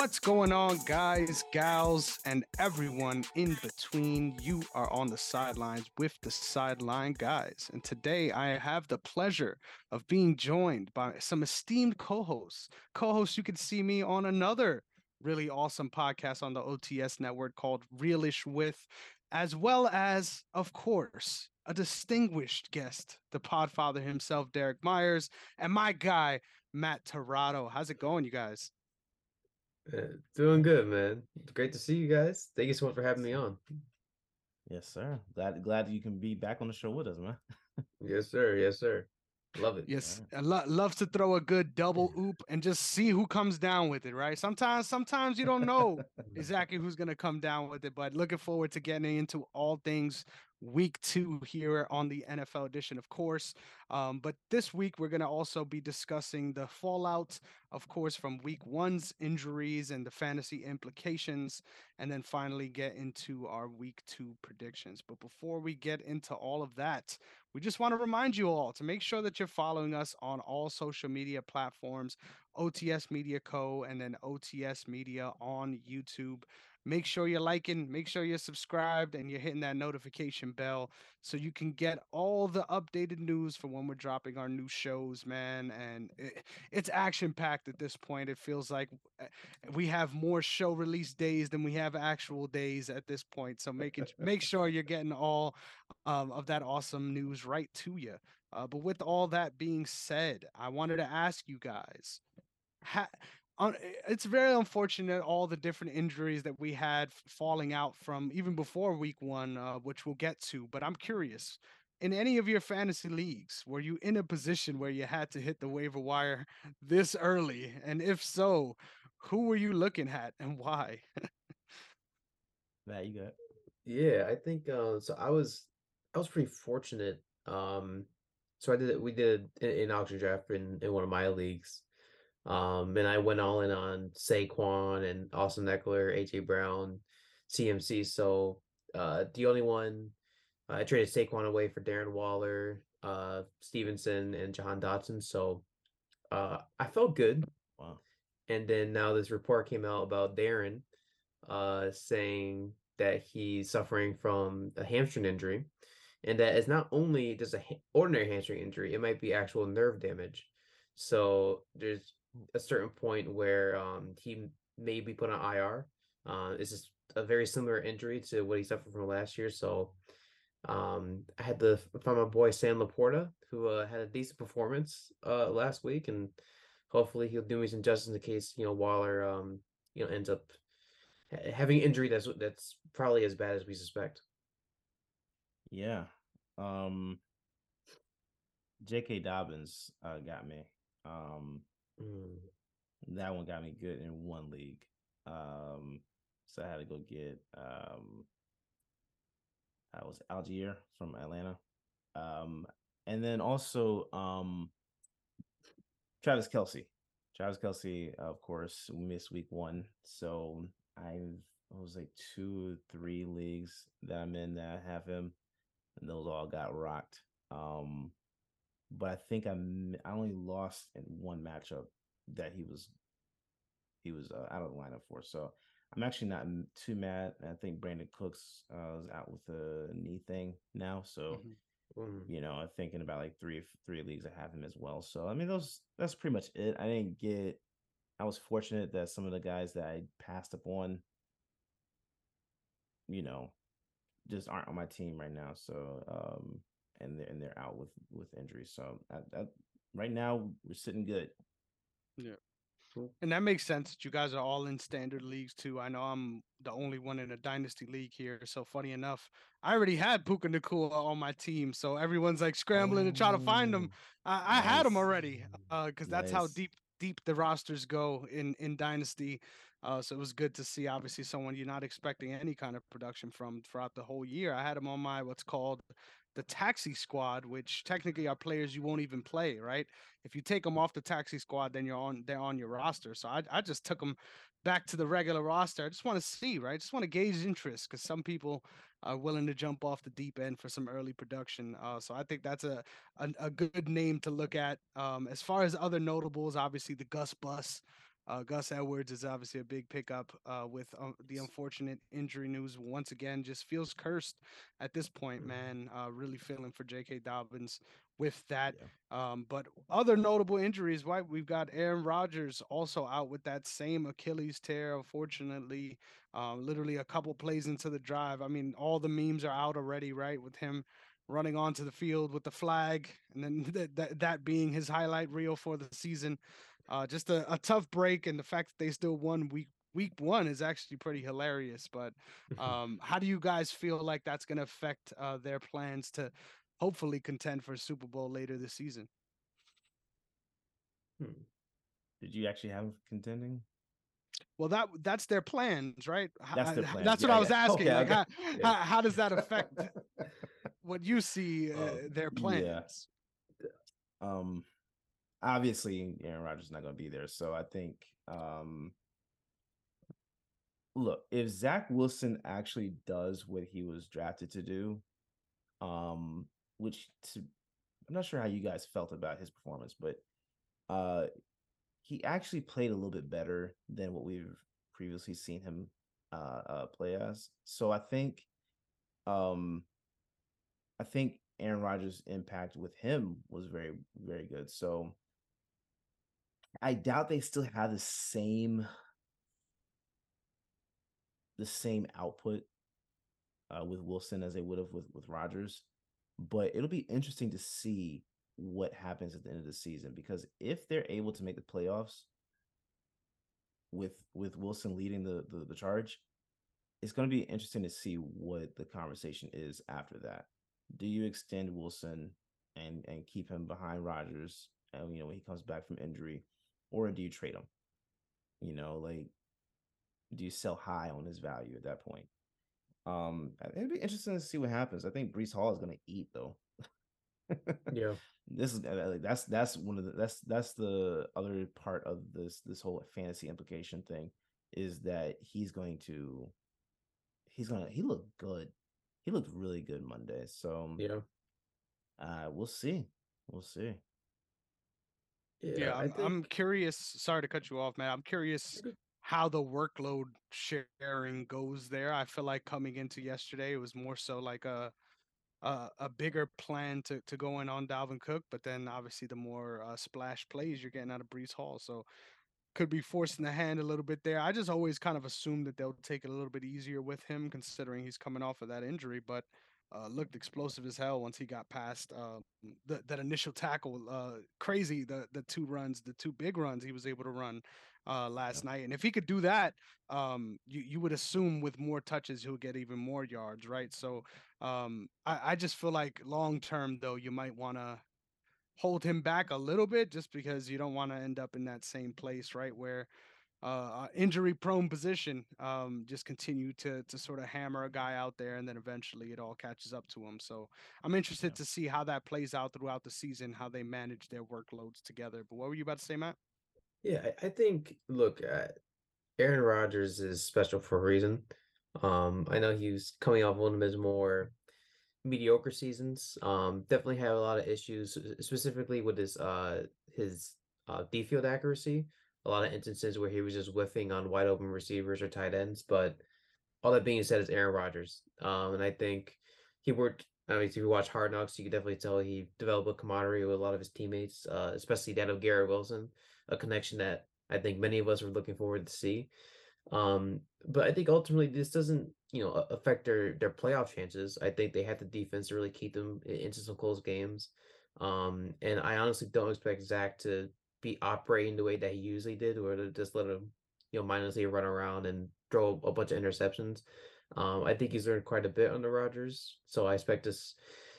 What's going on, guys, gals, and everyone in between? You are on the sidelines with the sideline guys. And today I have the pleasure of being joined by some esteemed co hosts. Co hosts, you can see me on another really awesome podcast on the OTS network called Realish With, as well as, of course, a distinguished guest, the podfather himself, Derrick Myers, and my guy, Matt Tirado. How's it going, you guys? Uh, doing good, man. Great to see you guys. Thank you so much for having me on. Yes, sir. Glad glad you can be back on the show with us, man. yes, sir. Yes, sir. Love it. Yes, I lo- love to throw a good double oop and just see who comes down with it, right? Sometimes, sometimes you don't know exactly who's gonna come down with it, but looking forward to getting into all things week two here on the NFL edition, of course. Um, but this week, we're going to also be discussing the fallout, of course, from week one's injuries and the fantasy implications, and then finally get into our week two predictions. But before we get into all of that, we just want to remind you all to make sure that you're following us on all social media platforms OTS Media Co. and then OTS Media on YouTube. Make sure you're liking, make sure you're subscribed, and you're hitting that notification bell so you can get all the updated news for when we're dropping our new shows, man. And it, it's action packed at this point. It feels like eh, we have more show release days than we have actual days at this point. So make it make sure you're getting all um, of that awesome news right to you. Uh, but with all that being said, I wanted to ask you guys. Ha- it's very unfortunate all the different injuries that we had falling out from even before week one, uh, which we'll get to. But I'm curious, in any of your fantasy leagues, were you in a position where you had to hit the waiver wire this early? And if so, who were you looking at and why? that you got. Yeah, I think uh, so. I was I was pretty fortunate. Um, so I did we did an auction draft in in one of my leagues um, and I went all in on Saquon and Austin Ekeler, AJ Brown, CMC. So uh, the only one uh, I traded Saquon away for Darren Waller, uh, Stevenson, and Jahan Dotson. So uh, I felt good. Wow. And then now this report came out about Darren uh, saying that he's suffering from a hamstring injury, and that it's not only just a ha- ordinary hamstring injury; it might be actual nerve damage. So there's a certain point where um, he may be put on IR. Uh, this is a very similar injury to what he suffered from last year. So um, I had to find my boy Sam LaPorta, who uh, had a decent performance uh, last week, and hopefully he'll do me some justice in the case you know Waller um, you know ends up having injury that's that's probably as bad as we suspect. Yeah. Um J.K. Dobbins uh, got me. Um, Mm. That one got me good in one league. Um, so I had to go get um I was Allgeier from Atlanta. Um, and then also um Travis Kelce. Travis Kelce, of course, missed week one. So I've I was like two, three leagues that I'm in that have him, and those all got rocked. Um, but I think I I only lost in one matchup that he was he was uh, out of the lineup for. So I'm actually not too mad. I think Brandin Cooks uh, is out with a knee thing now, so mm-hmm. mm. you know, I'm thinking about like three three leagues I have him as well. So I mean, those that's pretty much it. I didn't get. I was fortunate that some of the guys that I passed up on, you know, just aren't on my team right now. So um, and they're and they're out with with injuries. So I, I, right now we're sitting good. Yeah. Cool. And that makes sense that you guys are all in standard leagues too. I know I'm the only one in a dynasty league here. So funny enough, I already had Puka Nacua on my team. So everyone's like scrambling oh, to try to find him. I, I nice. had him already because uh, that's nice. how deep deep the rosters go in in dynasty. Uh, so it was good to see obviously someone you're not expecting any kind of production from throughout the whole year. I had him on my what's called the taxi squad, which technically are players you won't even play, right? If you take them off the taxi squad, then you're on they're on your roster. So I I just took them back to the regular roster. I just want to see, right? Just want to gauge interest because some people are willing to jump off the deep end for some early production. Uh, so I think that's a, a, a good name to look at. Um, as far as other notables, obviously the Gus Bus Uh, Gus Edwards is obviously a big pickup uh, with uh, the unfortunate injury news. Once again, just feels cursed at this point, mm-hmm. man. Uh, really feeling for J.K. Dobbins with that. Yeah. Um, but other notable injuries, right? We've got Aaron Rodgers also out with that same Achilles tear. Unfortunately, um, literally a couple plays into the drive. I mean, all the memes are out already, right? With him running onto the field with the flag, and then that that, that being his highlight reel for the season. Uh, just a, a tough break, and the fact that they still won week week one is actually pretty hilarious. But um, how do you guys feel like that's going to affect uh, their plans to hopefully contend for Super Bowl later this season? Hmm. Did you actually have contending? Well, that that's their plans, right? That's their plans. That's what yeah, I was asking. Okay, like, okay. How, yeah. how, how, does that affect what you see uh, um, their plans? Um, obviously Aaron Rodgers is not going to be there. So I think, um, look, if Zach Wilson actually does what he was drafted to do, um, which to, I'm not sure how you guys felt about his performance, but uh, he actually played a little bit better than what we've previously seen him uh, uh play as. So I think, um, I think Aaron Rodgers' impact with him was very, very good. So I doubt they still have the same the same output uh, with Wilson as they would have with with Rodgers, but it'll be interesting to see what happens at the end of the season because if they're able to make the playoffs with with Wilson leading the the, the charge, it's going to be interesting to see what the conversation is after that. Do you extend Wilson and and keep him behind Rodgers, and you know when he comes back from injury, or do you trade him? You know, like do you sell high on his value at that point? Um, it'd be interesting to see what happens. I think Breece Hall is going to eat though. yeah, this is uh, like that's that's one of the that's that's the other part of this this whole fantasy implication thing is that he's going to he's gonna he looked good. He looked really good Monday. So yeah, uh, we'll see. We'll see. Yeah, yeah I'm, think... I'm curious. Sorry to cut you off, man. I'm curious how the workload sharing goes there. I feel like coming into yesterday, it was more so like a a, a bigger plan to to go in on Dalvin Cook, but then obviously the more uh, splash plays you're getting out of Breece Hall, so could be forcing the hand a little bit there. I just always kind of assume that they'll take it a little bit easier with him, considering he's coming off of that injury, but uh, looked explosive as hell once he got past uh, the, that initial tackle. Uh, crazy the the two runs, the two big runs he was able to run uh, last yeah. night. And if he could do that, um, you you would assume with more touches he'll get even more yards, right? So um, I, I just feel like long term though you might want to hold him back a little bit just because you don't want to end up in that same place, right? Where uh, injury prone position, um, just continue to to sort of hammer a guy out there, and then eventually it all catches up to him. So I'm interested yeah. to see how that plays out throughout the season, how they manage their workloads together. But what were you about to say, Matt? Yeah, I, think look, uh, Aaron Rodgers is special for a reason. Um, I know he was coming off one of his more mediocre seasons. Um, definitely had a lot of issues, specifically with his uh his uh D field accuracy a lot of instances where he was just whiffing on wide open receivers or tight ends. But all that being said, is Aaron Rodgers. Um, and I think he worked. I mean, if you watch Hard Knocks, you can definitely tell he developed a camaraderie with a lot of his teammates, uh, especially that of Garrett Wilson, a connection that I think many of us were looking forward to see. Um, but I think ultimately this doesn't, you know, affect their their playoff chances. I think they had the defense to really keep them into some close games. Um, and I honestly don't expect Zach to be operating the way that he usually did, to just let him, you know, mindlessly run around and throw a bunch of interceptions. Um, I think he's learned quite a bit under Rodgers, so I expect us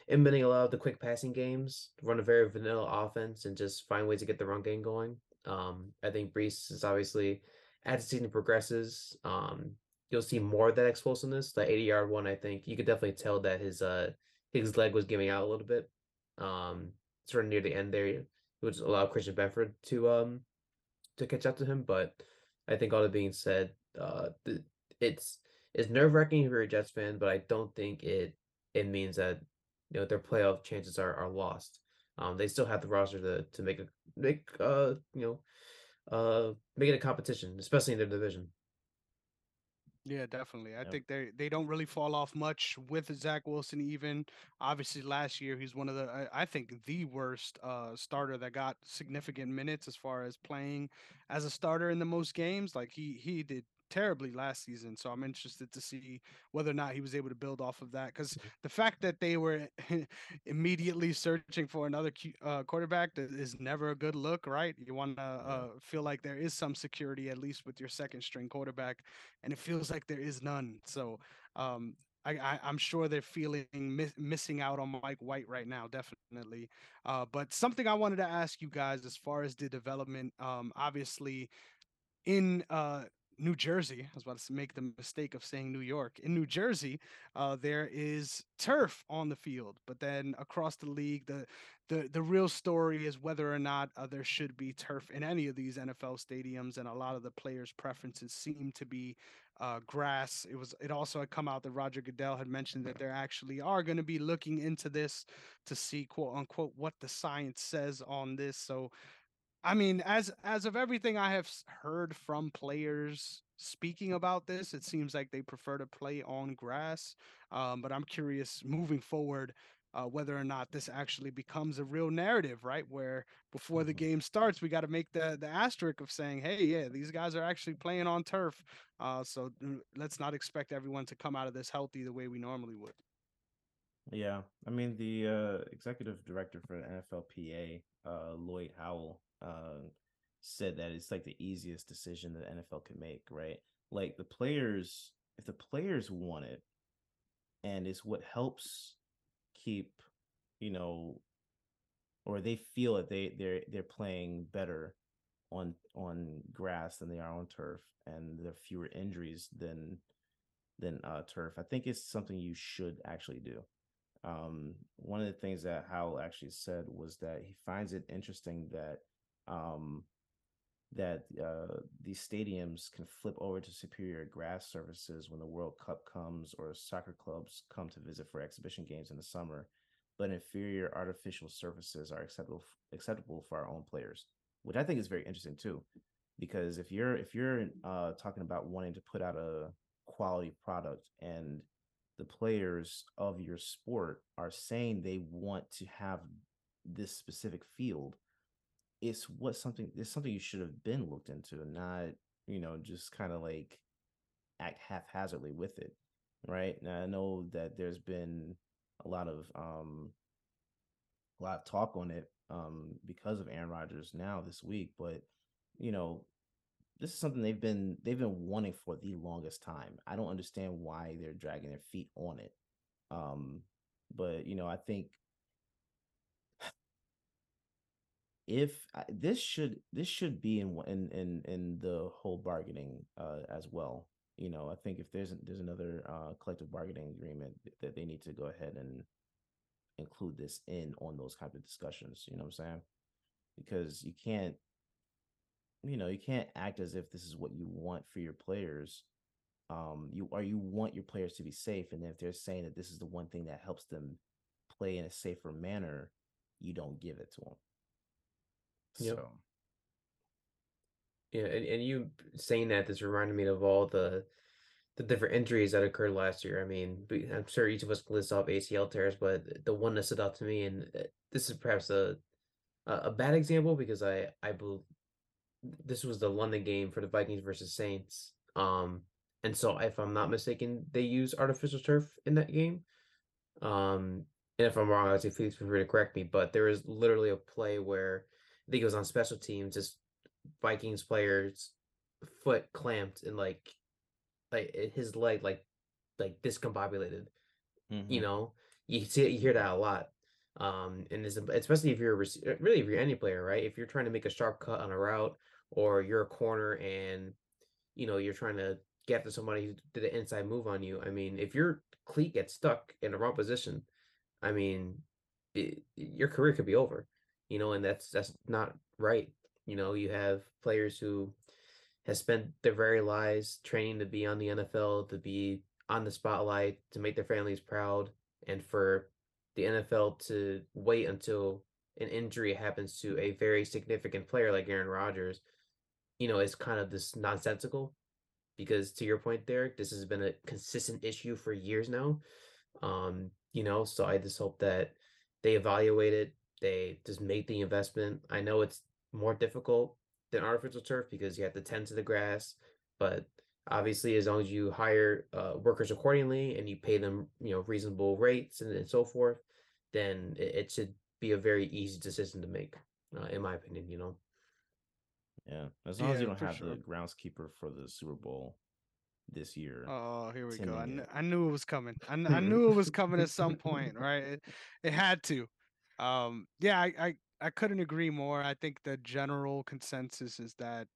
implementing a lot of the quick passing games, run a very vanilla offense, and just find ways to get the run game going. Um, I think Breece is obviously as the season progresses, um, you'll see more of that explosiveness. The 80 yard one, I think you could definitely tell that his uh his leg was giving out a little bit. Um, sort of near the end there, which allowed Christian Benford to um to catch up to him. But I think all that being said, uh, it's it's nerve wracking if you're a Jets fan, but I don't think it it means that you know their playoff chances are are lost. Um, they still have the roster to to make a make uh you know uh make it a competition, especially in their division. Yeah, definitely. I yep. think they they don't really fall off much with Zach Wilson. Even obviously last year, he's one of the I, I think the worst uh, starter that got significant minutes as far as playing as a starter in the most games. Like he he did terribly last season. So I'm interested to see whether or not he was able to build off of that. Because mm-hmm. the fact that they were immediately searching for another uh, quarterback is never a good look, right? You want to uh, feel like there is some security at least with your second string quarterback, and it feels like there is none. So um, I, I, am sure they're feeling mi- missing out on Mike White right now, definitely. Uh, but something I wanted to ask you guys as far as the development, um, obviously in uh, New Jersey. I was about to make the mistake of saying New York. In New Jersey, uh, there is turf on the field, but then across the league, the the the real story is whether or not uh, there should be turf in any of these NFL stadiums, and a lot of the players' preferences seem to be uh, grass. It was it also had come out that Roger Goodell had mentioned that there actually are going to be looking into this to see quote unquote what the science says on this. So I mean, as as of everything I have heard from players speaking about this, it seems like they prefer to play on grass. Um, but I'm curious, moving forward, uh, whether or not this actually becomes a real narrative, right? Where before the mm-hmm. game starts, we got to make the the asterisk of saying, "Hey, yeah, these guys are actually playing on turf." Uh, so mm, let's not expect everyone to come out of this healthy the way we normally would. Yeah, I mean the uh, executive director for NFLPA, uh, Lloyd Howell, uh, said that it's like the easiest decision that the NFL could make, right? Like the players, if the players want it, and it's what helps keep, you know, or they feel that they they're they're playing better on on grass than they are on turf, and there are fewer injuries than than uh, turf. I think it's something you should actually do. Um, one of the things that Howell actually said was that he finds it interesting that um, that uh, these stadiums can flip over to superior grass surfaces when the World Cup comes or soccer clubs come to visit for exhibition games in the summer, but inferior artificial surfaces are acceptable acceptable for our own players, which I think is very interesting too, because if you're if you're uh, talking about wanting to put out a quality product and the players of your sport are saying they want to have this specific field it's what something it's something you should have been looked into not you know just kind of like act haphazardly with it right? Now i know that there's been a lot of um a lot of talk on it um because of aaron rodgers now this week but you know this is something they've been they've been wanting for the longest time. I don't understand why they're dragging their feet on it um but you know i think if this should this should be in in in in the whole bargaining uh, as well. You know, I think if there's there's another uh, collective bargaining agreement that they need to go ahead and include this in on those kind of discussions. You know what I'm saying? Because you can't, you know, you can't act as if this is what you want for your players. Um, you or you want your players to be safe, and if they're saying that this is the one thing that helps them play in a safer manner, you don't give it to them. Yep. So yeah, and, and you saying that this reminded me of all the the different injuries that occurred last year. I mean, I'm sure each of us can list off ACL tears, but the one that stood out to me, and uh, this is perhaps a a bad example because I I believe this was the London game for the Vikings versus Saints. Um, and so if I'm not mistaken, they use artificial turf in that game. Um, and if I'm wrong, say please feel free to correct me. But there was literally a play where I think it was on special teams. just Vikings player's foot clamped and like like his leg like like discombobulated. Mm-hmm. You know, you see you hear that a lot. Um, and especially if you're a, really if you're any player, right? If you're trying to make a sharp cut on a route or you're a corner and you know you're trying to get to somebody who did an inside move on you. I mean, if your cleat gets stuck in the wrong position, I mean, it, your career could be over you know, and that's that's not right. You know, you have players who have spent their very lives training to be on the NFL, to be on the spotlight, to make their families proud, and for the NFL to wait until an injury happens to a very significant player like Aaron Rodgers you know, is kind of this nonsensical because to your point, Derrick, this has been a consistent issue for years now. Um, you know, so I just hope that they evaluate it, they just make the investment. I know it's more difficult than artificial turf because you have to tend to the grass, but obviously as long as you hire uh, workers accordingly and you pay them, you know, reasonable rates and, and so forth, then it, it, should be a very easy decision to make, uh, in my opinion, you know. Yeah, as long yeah, as you don't have sure. the groundskeeper for the Super Bowl this year. Oh, here we go. I, kn- I, knew it was coming. I, kn- I knew it was coming at some point, right? It, it had to. Um, yeah, I, I I couldn't agree more. I think the general consensus is that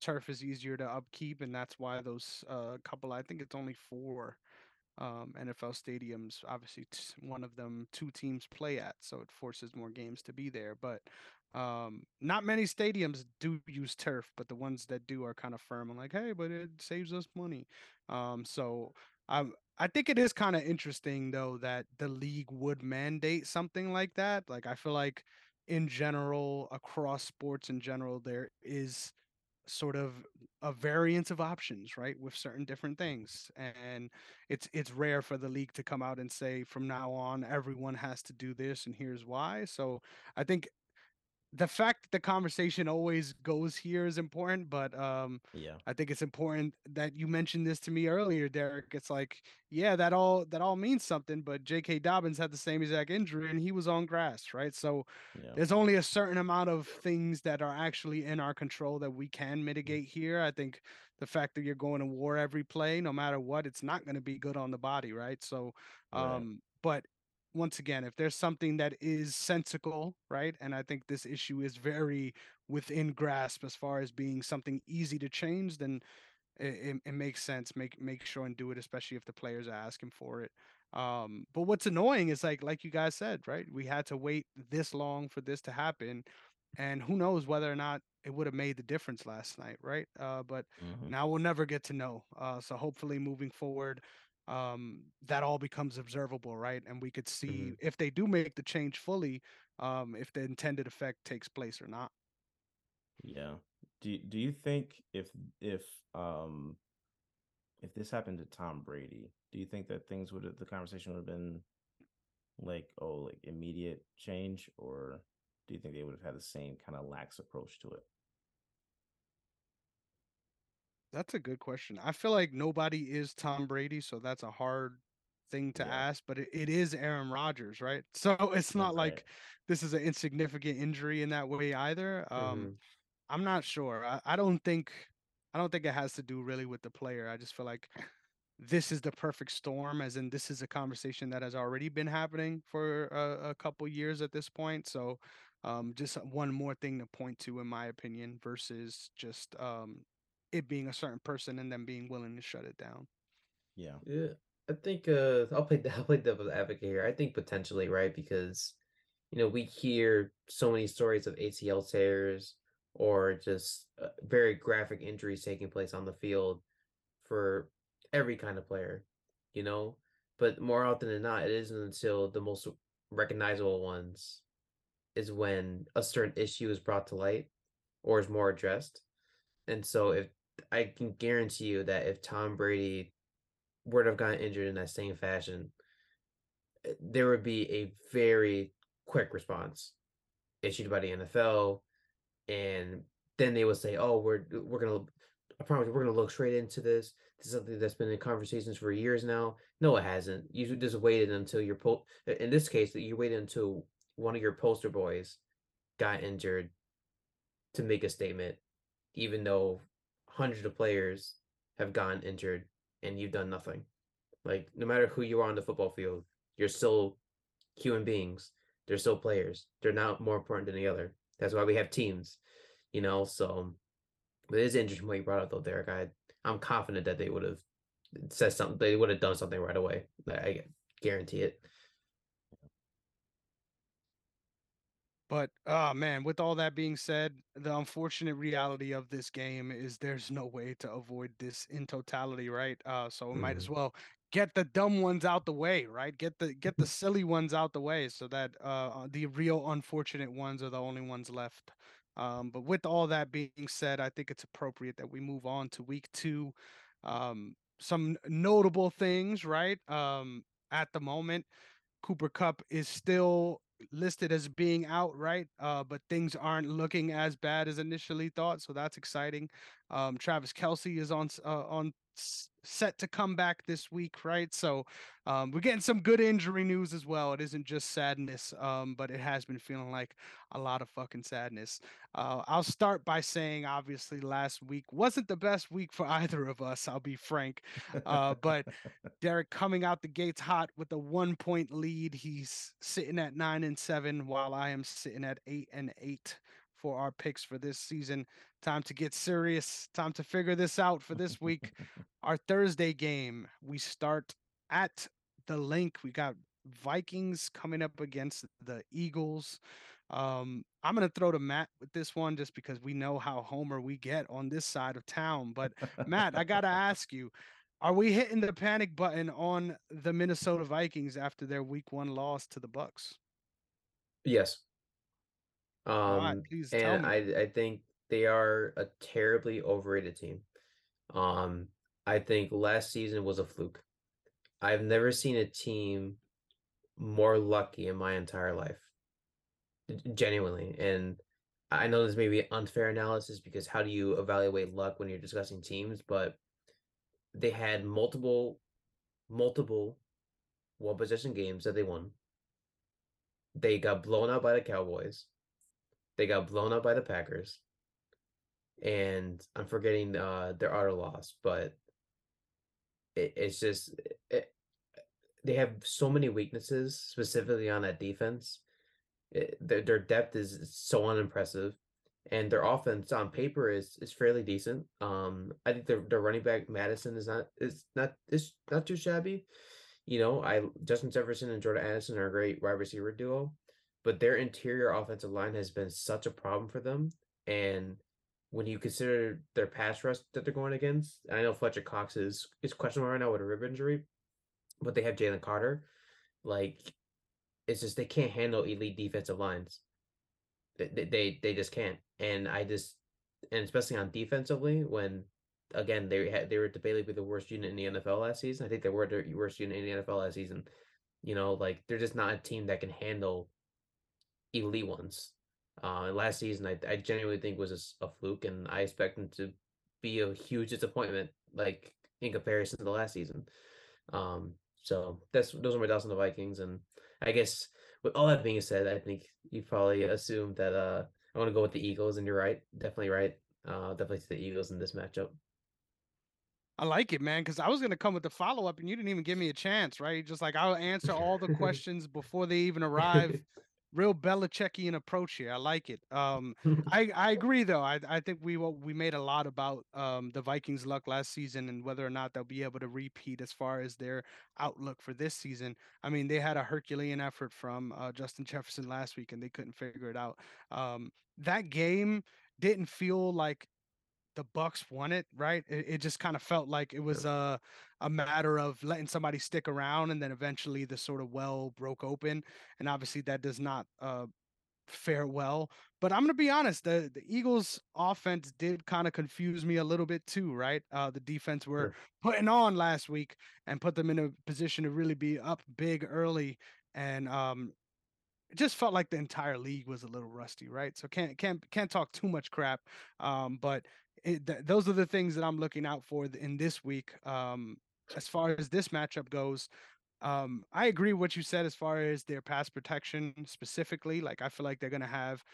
turf is easier to upkeep, and that's why those uh, couple. I think it's only four um, NFL stadiums. Obviously, one of them two teams play at, so it forces more games to be there. But um, not many stadiums do use turf, but the ones that do are kind of firm and like, hey, but it saves us money. Um, so um, I think it is kind of interesting though that the league would mandate something like that. Like I feel like in general, across sports in general, there is sort of a variance of options right with certain different things and it's it's rare for the league to come out and say from now on everyone has to do this and here's why so i think the fact that the conversation always goes here is important, but um, yeah, I think it's important that you mentioned this to me earlier, Derrick. It's like, yeah, that all that all means something, but J.K. Dobbins had the same exact injury and he was on grass, right? So yeah. there's only a certain amount of things that are actually in our control that we can mm. mitigate here. I think the fact that you're going to war every play, no matter what, it's not going to be good on the body, right? So, um, right. but once again, if there's something that is sensical, right? And I think this issue is very within grasp as far as being something easy to change, then it, it, makes sense. Make make sure and do it, especially if the players are asking for it. Um, but what's annoying is like like you guys said, right? We had to wait this long for this to happen, and who knows whether or not it would have made the difference last night, right? Uh, but mm-hmm. now we'll never get to know. Uh, so hopefully, moving forward, um, that all becomes observable, right? And we could see mm-hmm. if they do make the change fully, um, if the intended effect takes place or not. Yeah. Do Do you think if if um if this happened to Tom Brady, do you think that things would the conversation would have been like oh like immediate change, or do you think they would have had the same kind of lax approach to it? That's a good question. I feel like nobody is Tom Brady, so that's a hard thing to yeah. ask, but it, it is Aaron Rodgers, right? So it's not that's like right. this is an insignificant injury in that way either. Um, mm-hmm. I'm not sure. I, I don't think I don't think it has to do really with the player. I just feel like this is the perfect storm, as in this is a conversation that has already been happening for a, a couple years at this point. So um, just one more thing to point to, in my opinion, versus just um, it being a certain person and them being willing to shut it down. Yeah. Yeah. I think uh I'll play I'll play devil's advocate here. I think potentially, right? Because you know, we hear so many stories of ACL tears or just uh, very graphic injuries taking place on the field for every kind of player, you know. But more often than not, it isn't until the most recognizable ones is when a certain issue is brought to light or is more addressed. And so if I can guarantee you that if Tom Brady were to have gotten injured in that same fashion, eh, there would be a very quick response issued by the NFL, and then they would say, "Oh, we're we're gonna, I promise, we're gonna look straight into this. This is something that's been in conversations for years now." No, it hasn't. You just waited until your po. In this case, that you waited until one of your poster boys got injured to make a statement, even though hundreds of players have gotten injured and you've done nothing. Like no matter who you are on the football field, you're still human beings. They're still players. They're not more important than the other. That's why we have teams, you know. So, but it is interesting what you brought up though, Derrick. I I'm confident that they would have said something. They would have done something right away. I guarantee it. But oh man, with all that being said, the unfortunate reality of this game is there's no way to avoid this in totality, right? Uh, so we mm. might as mm-hmm. well get the dumb ones out the way, right? Get the get the silly ones out the way, so that uh, uh, the real unfortunate ones are the only ones left. Um, but with all that being said, I think it's appropriate that we move on to week two. Um, some notable things, right? Um, at the moment, Cooper Kupp is still listed as being out, right? Uh, but things aren't looking as bad as initially thought, so that's exciting. Um, Travis Kelce is on uh, on set to come back this week, right? So um, we're getting some good injury news as well. It isn't just sadness, um, but it has been feeling like a lot of fucking sadness. Uh, I'll start by saying, obviously, last week wasn't the best week for either of us. I'll be frank, uh, but Derrick coming out the gates hot with a one point lead. He's sitting at nine and seven, while I am sitting at eight and eight for our picks for this season. Time to get serious. Time to figure this out for this week. our Thursday game, we start at the link. We got Vikings coming up against the Eagles. Um, I'm gonna throw to Matt with this one just because we know how homer we get on this side of town. But Matt, I gotta ask you, are we hitting the panic button on the Minnesota Vikings after their week one loss to the Bucks? Yes. Um, and I I think they are a terribly overrated team. Um, I think last season was a fluke. I've never seen a team more lucky in my entire life. Genuinely. And I know this may be unfair analysis because how do you evaluate luck when you're discussing teams? But they had multiple, multiple one possession games that they won. They got blown out by the Cowboys. They got blown out by the Packers. And I'm forgetting uh, their other loss, but it, it's just it, they have so many weaknesses, specifically on that defense. It, their their depth is so unimpressive, and their offense on paper is is fairly decent. Um, I think their their running back Mattison is not is not is not too shabby. You know, I Justin Jefferson and Jordan Addison are a great wide receiver duo, but their interior offensive line has been such a problem for them. And when you consider their pass rush that they're going against, I know Fletcher Cox is is questionable right now with a rib injury, but they have Jalen Carter. Like, it's just they can't handle elite defensive lines. They they they just can't. And I just and especially on defensively when again they had they were debatably the worst unit in the NFL last season. I think they were the worst unit in the NFL last season. You know, like they're just not a team that can handle elite ones. Uh, last season, I, I genuinely think was a, a, fluke, and I expect them to be a huge disappointment, like in comparison to the last season. Um, so that's those are my thoughts on the Vikings, and I guess with all that being said, I think you probably assumed that uh, I want to go with the Eagles, and you're right, definitely right. Uh, definitely to the Eagles in this matchup. I like it, man, because I was gonna come with the follow up, and you didn't even give me a chance, right? Just like I'll answer all the questions before they even arrive real Belichickian approach here. I like it. Um, I I agree though. I I think we we made a lot about um the Vikings' luck last season and whether or not they'll be able to repeat as far as their outlook for this season. I mean, they had a Herculean effort from uh, Justin Jefferson last week and they couldn't figure it out. Um, that game didn't feel like the Bucks won it, right? It, it just kind of felt like it was a a matter of letting somebody stick around, and then eventually the sort of well broke open, and obviously that does not uh, fare well. But I'm gonna be honest, the the Eagles' offense did kind of confuse me a little bit too, right? Uh, the defense were sure. putting on last week and put them in a position to really be up big early, and um, it just felt like the entire league was a little rusty, right? So can't can't can't talk too much crap. Um, but it, th- those are the things that I'm looking out for in this week. Um, as far as this matchup goes, um, I agree with what you said as far as their pass protection specifically. Like I feel like they're gonna have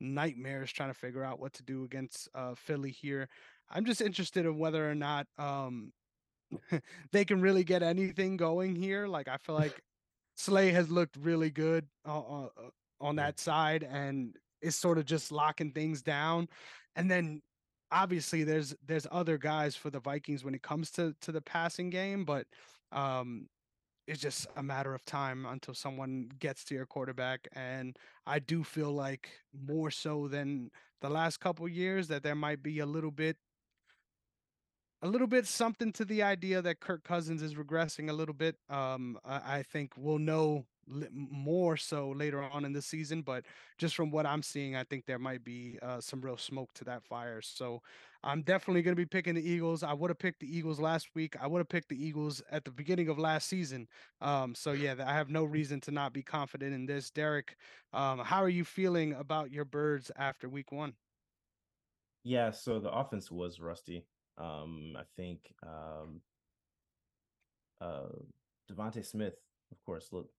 nightmares trying to figure out what to do against uh, Philly here. I'm just interested in whether or not um, they can really get anything going here. Like I feel like Slay has looked really good uh, uh, on that side and is sort of just locking things down. And then obviously there's there's other guys for the Vikings when it comes to to the passing game, but um it's just a matter of time until someone gets to your quarterback and I do feel like more so than the last couple years that there might be a little bit a little bit something to the idea that Kirk Cousins is regressing a little bit. Um, I, I think we'll know more so later on in the season. But just from what I'm seeing, I think there might be uh, some real smoke to that fire. So I'm definitely going to be picking the Eagles. I would have picked the Eagles last week. I would have picked the Eagles at the beginning of last season. Um, so yeah, I have no reason to not be confident in this. Derrick, um, how are you feeling about your birds after week one? Yeah, so the offense was rusty. Um, I think um, uh, DeVonta Smith, of course, looked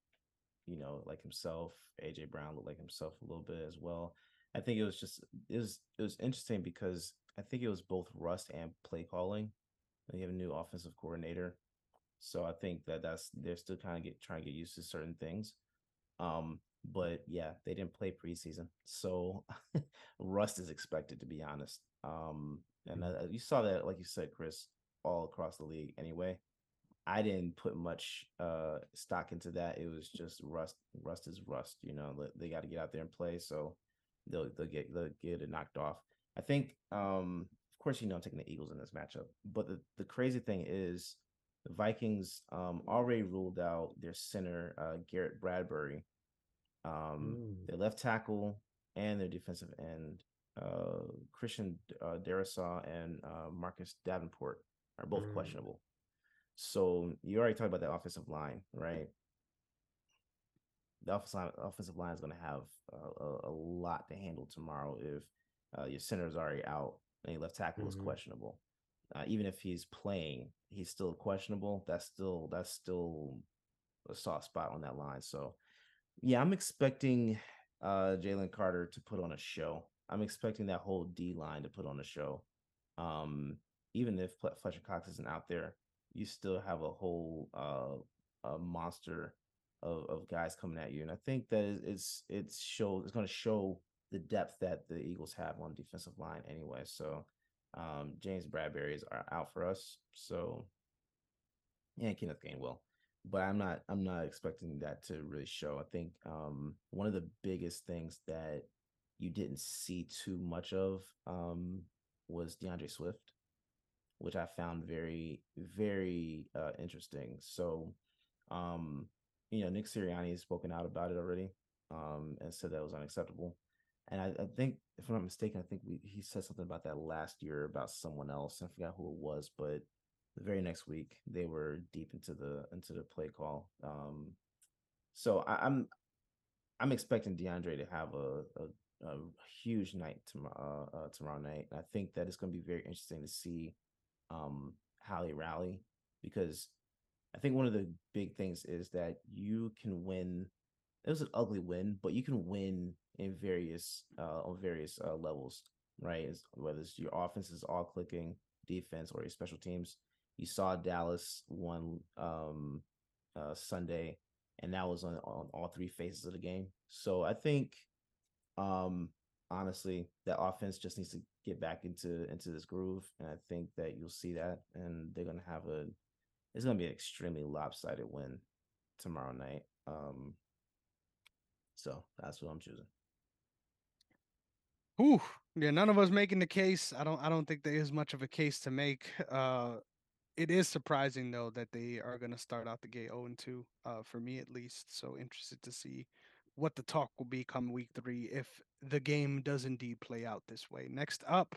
you know, like himself. AJ Brown looked like himself a little bit as well. I think it was just it was it was interesting because I think it was both rust and play calling. They have a new offensive coordinator, so I think that that's they're still kind of get trying to get used to certain things. Um, but yeah, they didn't play preseason, so rust is expected to be honest. Um, and uh, you saw that, like you said, Chris, all across the league anyway. I didn't put much uh stock into that. It was just rust. Rust is rust. You know, they got to get out there and play, so they'll they'll get they'll get it knocked off. I think, um, of course, you know, I'm taking the Eagles in this matchup. But the the crazy thing is, the Vikings um already ruled out their center uh, Garrett Bradbury, um, their left tackle and their defensive end uh Christian uh, Darrisaw and uh, Marcus Davenport are both mm. questionable. So you already talked about the offensive line, right? The offensive line, offensive line is going to have a, a, lot to handle tomorrow if uh, your center is already out and your left tackle mm-hmm. is questionable. Uh, even if he's playing, he's still questionable. That's still that's still a soft spot on that line. So, yeah, I'm expecting uh, Jalen Carter to put on a show. I'm expecting that whole D line to put on a show. Um, even if Fletcher Cox isn't out there, you still have a whole uh, a monster of, of guys coming at you. And I think that it's it's show it's going to show the depth that the Eagles have on defensive line anyway. So um, James Bradberry is out for us. So yeah, Kenneth Gainwell. But I'm not I'm not expecting that to really show. I think um, one of the biggest things that you didn't see too much of um, was D'Andre Swift which I found very, very uh, interesting. So, um, you know, Nick Sirianni has spoken out about it already um, and said that was unacceptable. And I, I, think, if I'm not mistaken, I think we, he said something about that last year about someone else. I forgot who it was, but the very next week they were deep into the into the play call. Um, so I, am I'm, I'm expecting D'Andre to have a, a, a huge night tomorrow uh, tomorrow night. And I think that it's going to be very interesting to see um, rally because I think one of the big things is that you can win. It was an ugly win, but you can win in various uh, on various uh, levels, right? It's, whether it's your offense is all clicking, defense, or your special teams. You saw Dallas won um, uh, Sunday, and that was on, on all three phases of the game. So I think um, honestly, that offense just needs to get back into into this groove, and I think that you'll see that, and they're gonna have a. It's gonna be an extremely lopsided win tomorrow night. Um, so that's what I'm choosing. Ooh, yeah, none of us making the case. I don't. I don't think there is much of a case to make. Uh, it is surprising though that they are to start out the gate 0 and 2. Uh, for me at least. So interested to see what the talk will be come week three if the game does indeed play out this way. Next up,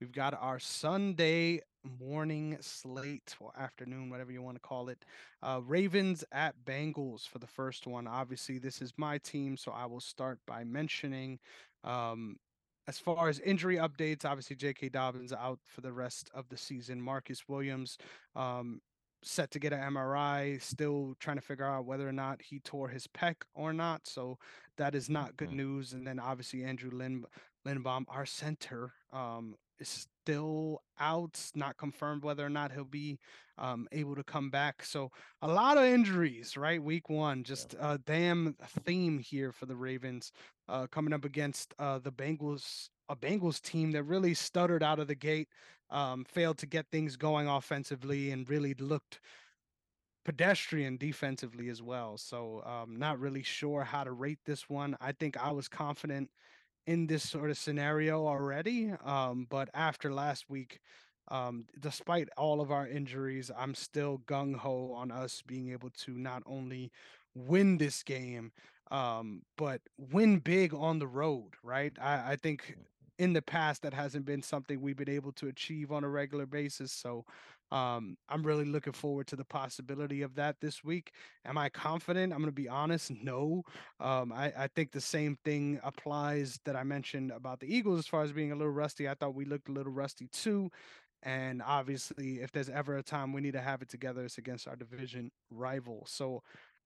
we've got our Sunday morning slate or afternoon, whatever you want to call it. Uh, Ravens at Bengals for the first one. Obviously, this is my team, so I will start by mentioning. Um, as far as injury updates, obviously J.K. Dobbins out for the rest of the season. Marcus Williams um, set to get an MRI, still trying to figure out whether or not he tore his pec or not. So that is not good mm-hmm. news. And then obviously Andrew Lin Linderbaum, our center, um, is still out, not confirmed whether or not he'll be um, able to come back. So a lot of injuries, right? Week one, just a damn theme here for the Ravens uh, coming up against uh, the Bengals, a Bengals team that really stuttered out of the gate um, failed to get things going offensively and really looked pedestrian defensively as well. So um, not really sure how to rate this one. I think I was confident in this sort of scenario already, um, but after last week, um, despite all of our injuries, I'm still gung ho on us being able to not only win this game, um, but win big on the road, right? I, I think in the past that hasn't been something we've been able to achieve on a regular basis. So um, I'm really looking forward to the possibility of that this week. Am I confident? I'm going to be honest. No. Um, I, I think the same thing applies that I mentioned about the Eagles as far as being a little rusty. I thought we looked a little rusty too. And obviously, if there's ever a time we need to have it together, it's against our division rival. So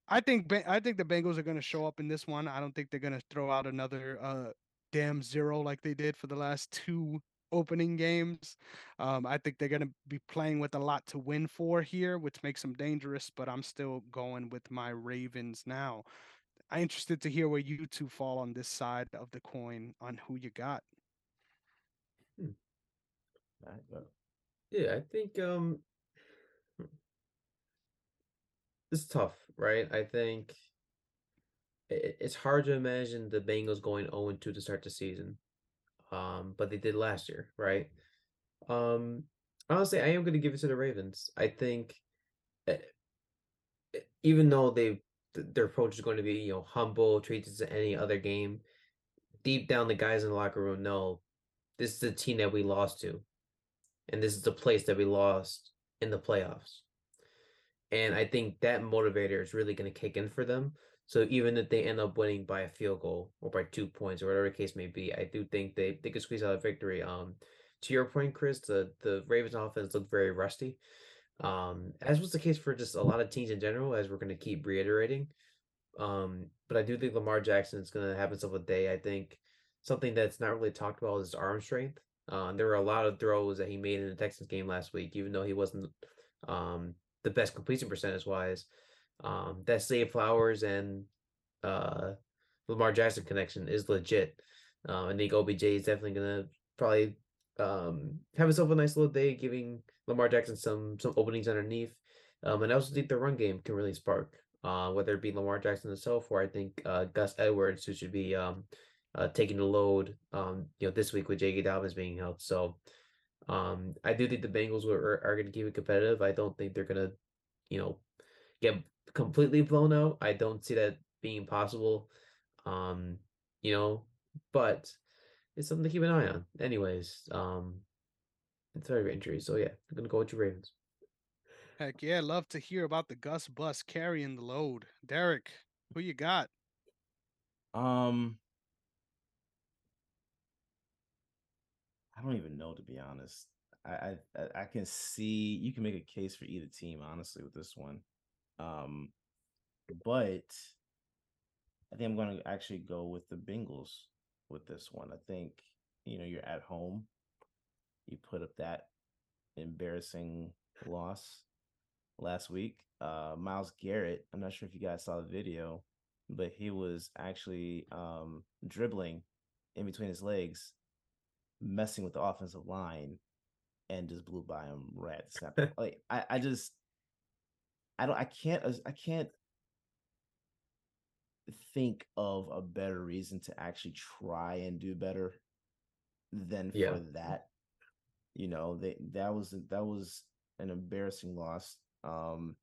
I think I think the Bengals are going to show up in this one. I don't think they're going to throw out another uh, damn zero like they did for the last two opening games. Um, I think they're going to be playing with a lot to win for here, which makes them dangerous. But I'm still going with my Ravens now. I'm interested to hear where you two fall on this side of the coin on who you got. Hmm. Yeah, I think um hmm. it's tough, right? I think it's hard to imagine the Bengals going 0 2 to start the season. Um, but they did last year, right? Um, honestly, I am going to give it to the Ravens. I think eh, eh, even though they their approach is going to be you know humble, treat this as any other game. Deep down, the guys in the locker room know this is the team that we lost to, and this is the place that we lost in the playoffs. And I think that motivator is really going to kick in for them. So even if they end up winning by a field goal or by two points or whatever the case may be, I do think they, they could squeeze out a victory. Um, to your point, Chris, the the Ravens offense looked very rusty. Um, as was the case for just a lot of teams in general, as we're going to keep reiterating. Um, but I do think Lamar Jackson is going to have himself a day. I think something that's not really talked about is arm strength. Uh, there were a lot of throws that he made in the Texans game last week, even though he wasn't um, the best completion percentage wise um, that Zay Flowers and uh, Lamar Jackson connection is legit. Uh, I think OBJ is definitely gonna probably um, have himself a nice little day, giving Lamar Jackson some some openings underneath. Um, and I also think the run game can really spark, uh, whether it be Lamar Jackson himself or I think uh, Gus Edwards, who should be um, uh, taking the load, um, you know, this week with J.K. Dobbins being held. So um, I do think the Bengals are, are going to keep it competitive. I don't think they're going to, you know, get completely blown out. I don't see that being possible. Um, you know, but it's something to keep an eye on. Anyways, um, it's very injury. So yeah, I'm gonna go with your Ravens. Heck yeah, love to hear about the Gus bus carrying the load. Derrick, who you got? Um, I don't even know to be honest. I, I I can see you can make a case for either team honestly with this one. Um, but I think I'm going to actually go with the Bengals with this one. I think you know you're at home, you put up that embarrassing loss last week. Uh, Myles Garrett, I'm not sure if you guys saw the video, but he was actually um, dribbling in between his legs, messing with the offensive line, and just blew by him right at the snap. like I, I just I don't I can't I can't think of a better reason to actually try and do better than yeah. for that. You know, they that was that was an embarrassing loss. Um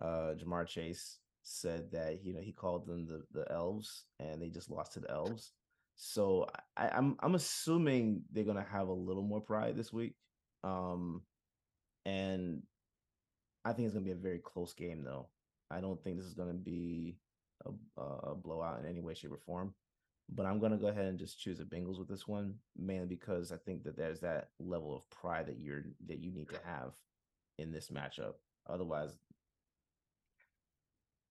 uh Ja'Marr Chase said that you know he called them the the elves and they just lost to the elves. So I, I'm I'm assuming they're gonna have a little more pride this week. Um and I think it's going to be a very close game, though. I don't think this is going to be a, a, blowout in any way, shape, or form. But I'm going to go ahead and just choose the Bengals with this one, mainly because I think that there's that level of pride that you're that you need to have in this matchup. Otherwise,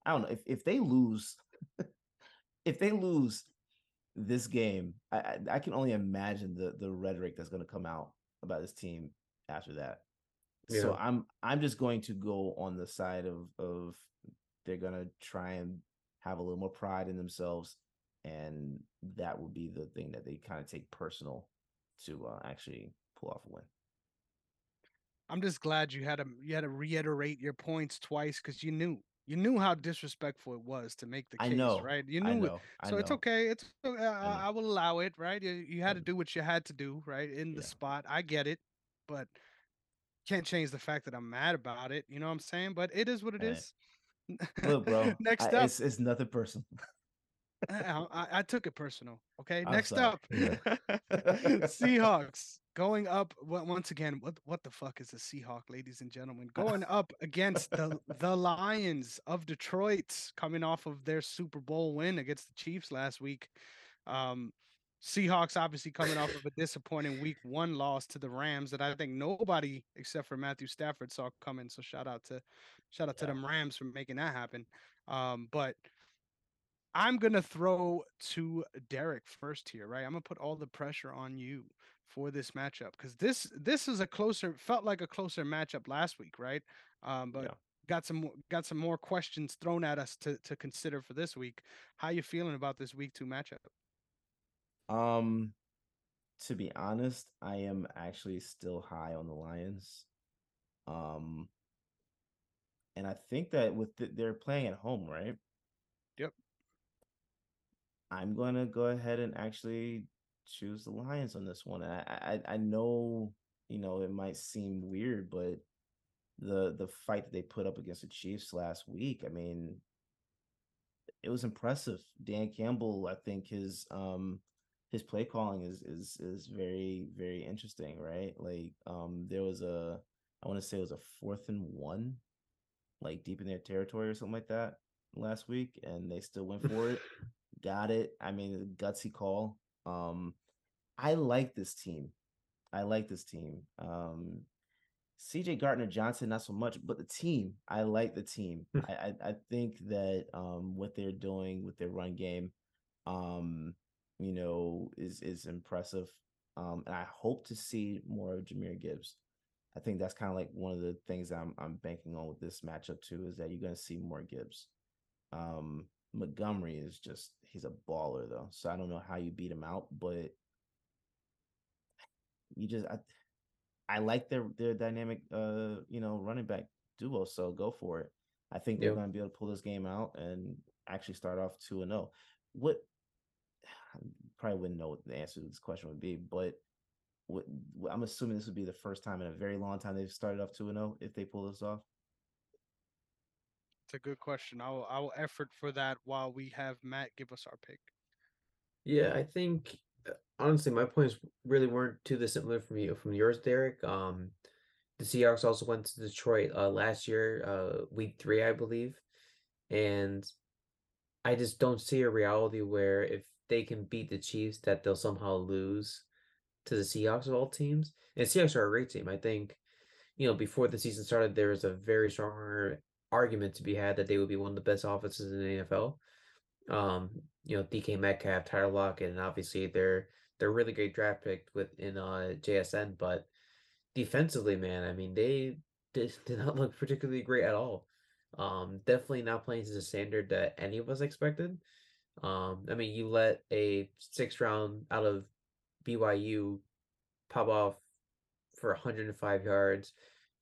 I don't know if if they lose, if they lose this game, I, I I can only imagine the the rhetoric that's going to come out about this team after that. Yeah. So I'm I'm just going to go on the side of of they're gonna try and have a little more pride in themselves, and that would be the thing that they kind of take personal to uh, actually pull off a win. I'm just glad you had to you had to reiterate your points twice because you knew you knew how disrespectful it was to make the case, I know, right? You knew know, it, so it's okay. It's uh, I, I, will allow it, right? You, you had to do what you had to do, right, in the yeah. spot. I get it, but can't change the fact that I'm mad about it. You know what I'm saying? But it is what it is. Look, bro. Next I, up, it's, it's nothing personal. I, I, I took it personal. Okay. I'm Next sorry. up, Yeah. Seahawks going up. on- Once again, what what the fuck is a Seahawk, ladies and gentlemen? Going up against the the Lions of Detroit, coming off of their Super Bowl win against the Chiefs last week. Um, Seahawks obviously coming off of a disappointing Week One loss to the Rams that I think nobody except for Matthew Stafford saw coming. So shout out to shout out to them Rams for making that happen. Um, but I'm gonna throw to Derrick first here, right? I'm gonna put all the pressure on you for this matchup because this this is a closer felt like a closer matchup last week, right? Um, but Yeah. got some got some more questions thrown at us to to consider for this week. How you feeling about this week two matchup? Um, to be honest, I am actually still high on the Lions. Um, and I think that with the, they're playing at home, right? Yep. I'm gonna go ahead and actually choose the Lions on this one. I I I know you know it might seem weird, but the the fight that they put up against the Chiefs last week, I mean, it was impressive. Dan Campbell, I think his um his play calling is is is very very interesting, right? Like um there was a I want to say it was a fourth and one, like deep in their territory or something like that last week, and they still went for it, got it. I mean, a gutsy call. Um, I like this team. I like this team. Um, CJ Gardner Johnson, not so much, but the team. I like the team. I, I I think that um what they're doing with their run game, um, you know, is is impressive. Um, and I hope to see more of Jahmyr Gibbs. I think that's kind of like one of the things I'm I'm banking on with this matchup too, is that you're gonna see more Gibbs. Um, Montgomery is just he's a baller though, so I don't know how you beat him out, but you just I, I like their their dynamic uh you know running back duo, so go for it. I think they're Yep. going to be able to pull this game out and actually start off two and zero. What probably wouldn't know what the answer to this question would be, but what, what- I'm assuming this would be the first time in a very long time they've started off two and zero if they pull this off. It's a good question. I will I will effort for that while we have Matt give us our pick. Yeah, I think uh, honestly my points really weren't too dissimilar from you from yours, Derrick. Um, the Seahawks also went to Detroit uh, last year, uh, week three, I believe, and I just don't see a reality where if they can beat the Chiefs, that they'll somehow lose to the Seahawks of all teams. And Seahawks are a great team. I think, you know, before the season started, there was a very strong argument to be had that they would be one of the best offenses in the NFL. Um, you know, DK Metcalf, Tyler Lockett, and obviously they're they're really great draft pick within uh JSN, but defensively, man, I mean they did, did not look particularly great at all. Um, definitely not playing to the standard that any of us expected. Um, I mean, you let a sixth round out of BYU pop off for 105 yards,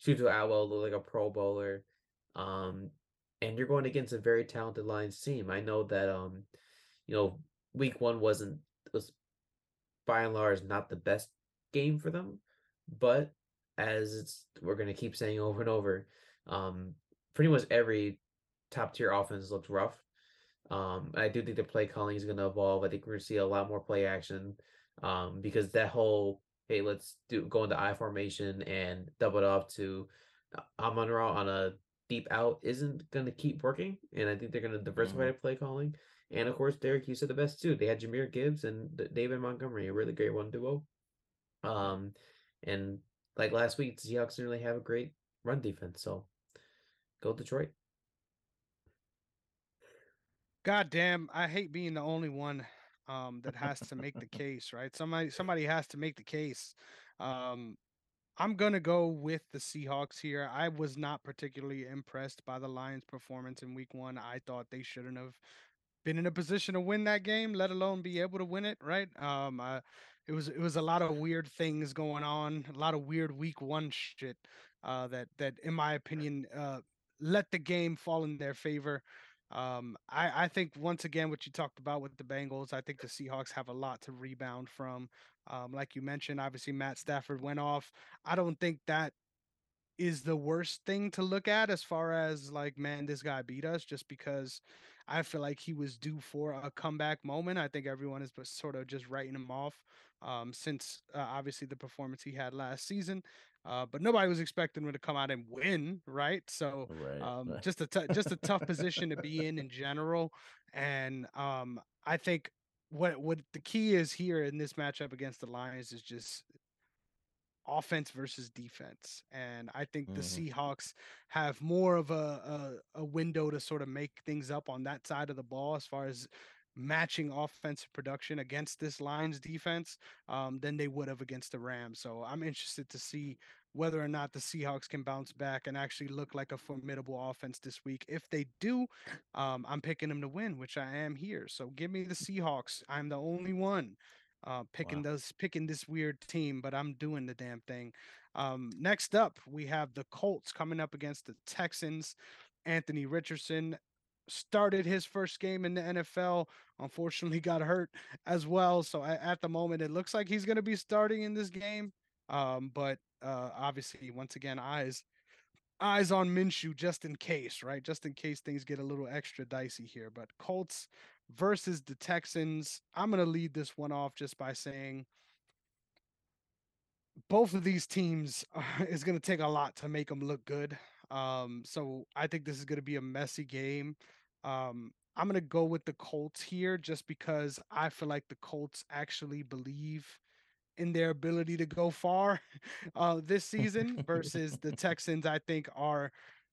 Tutu Atwell look like a Pro Bowler, um, and you're going against a very talented Lions team. I know that um, you know, week one wasn't was by and large not the best game for them, but as it's we're gonna keep saying over and over, um, pretty much every top tier offense looks rough. Um, I do think the play calling is gonna evolve. I think we're gonna see a lot more play action, um, because that whole hey, let's do go into I formation and double it off to uh, Amon Ra on a deep out isn't gonna keep working, and I think they're gonna diversify their play calling. And of course, Derrick, you said the best too. They had Jahmyr Gibbs and David Montgomery, a really great one duo. Um, and like last week, the Seahawks didn't really have a great run defense, so go Detroit. God damn, I hate being the only one um, that has to make the case, right? Somebody somebody has to make the case. Um, I'm gonna go with the Seahawks here. I was not particularly impressed by the Lions' performance in Week One. I thought they shouldn't have been in a position to win that game, let alone be able to win it, right? Um, uh, it was it was a lot of weird things going on, a lot of weird Week One shit uh, that that, in my opinion, uh, let the game fall in their favor. Um, I, I think once again what you talked about with the Bengals, I think the Seahawks have a lot to rebound from. Um, like you mentioned, obviously Matt Stafford went off. I don't think that is the worst thing to look at as far as like, man, this guy beat us just because I feel like he was due for a comeback moment. I think everyone is sort of just writing him off um, since uh, obviously the performance he had last season. Uh, but nobody was expecting him to come out and win, right? So right, um, right. just a t- just a tough position to be in in general. And um, I think what what the key is here in this matchup against the Lions is just offense versus defense. And I think mm-hmm. the Seahawks have more of a, a, a window to sort of make things up on that side of the ball as far as matching offensive production against this Lions defense um, than they would have against the Rams. So I'm interested to see whether or not the Seahawks can bounce back and actually look like a formidable offense this week. If they do, um, I'm picking them to win, which I am here. So give me the Seahawks. I'm the only one uh, picking wow. those picking this weird team, but I'm doing the damn thing. Um, next up, we have the Colts coming up against the Texans. Anthony Richardson started his first game in the NFL. Unfortunately, got hurt as well. So at the moment, it looks like he's going to be starting in this game. Um, but uh, obviously, once again, eyes eyes on Minshew just in case, right? Just in case things get a little extra dicey here. But Colts versus the Texans. I'm going to lead this one off just by saying both of these teams is going to take a lot to make them look good. Um, so I think this is going to be a messy game. Um, I'm going to go with the Colts here just because I feel like the Colts actually believe in their ability to go far uh, this season versus the Texans, I think, are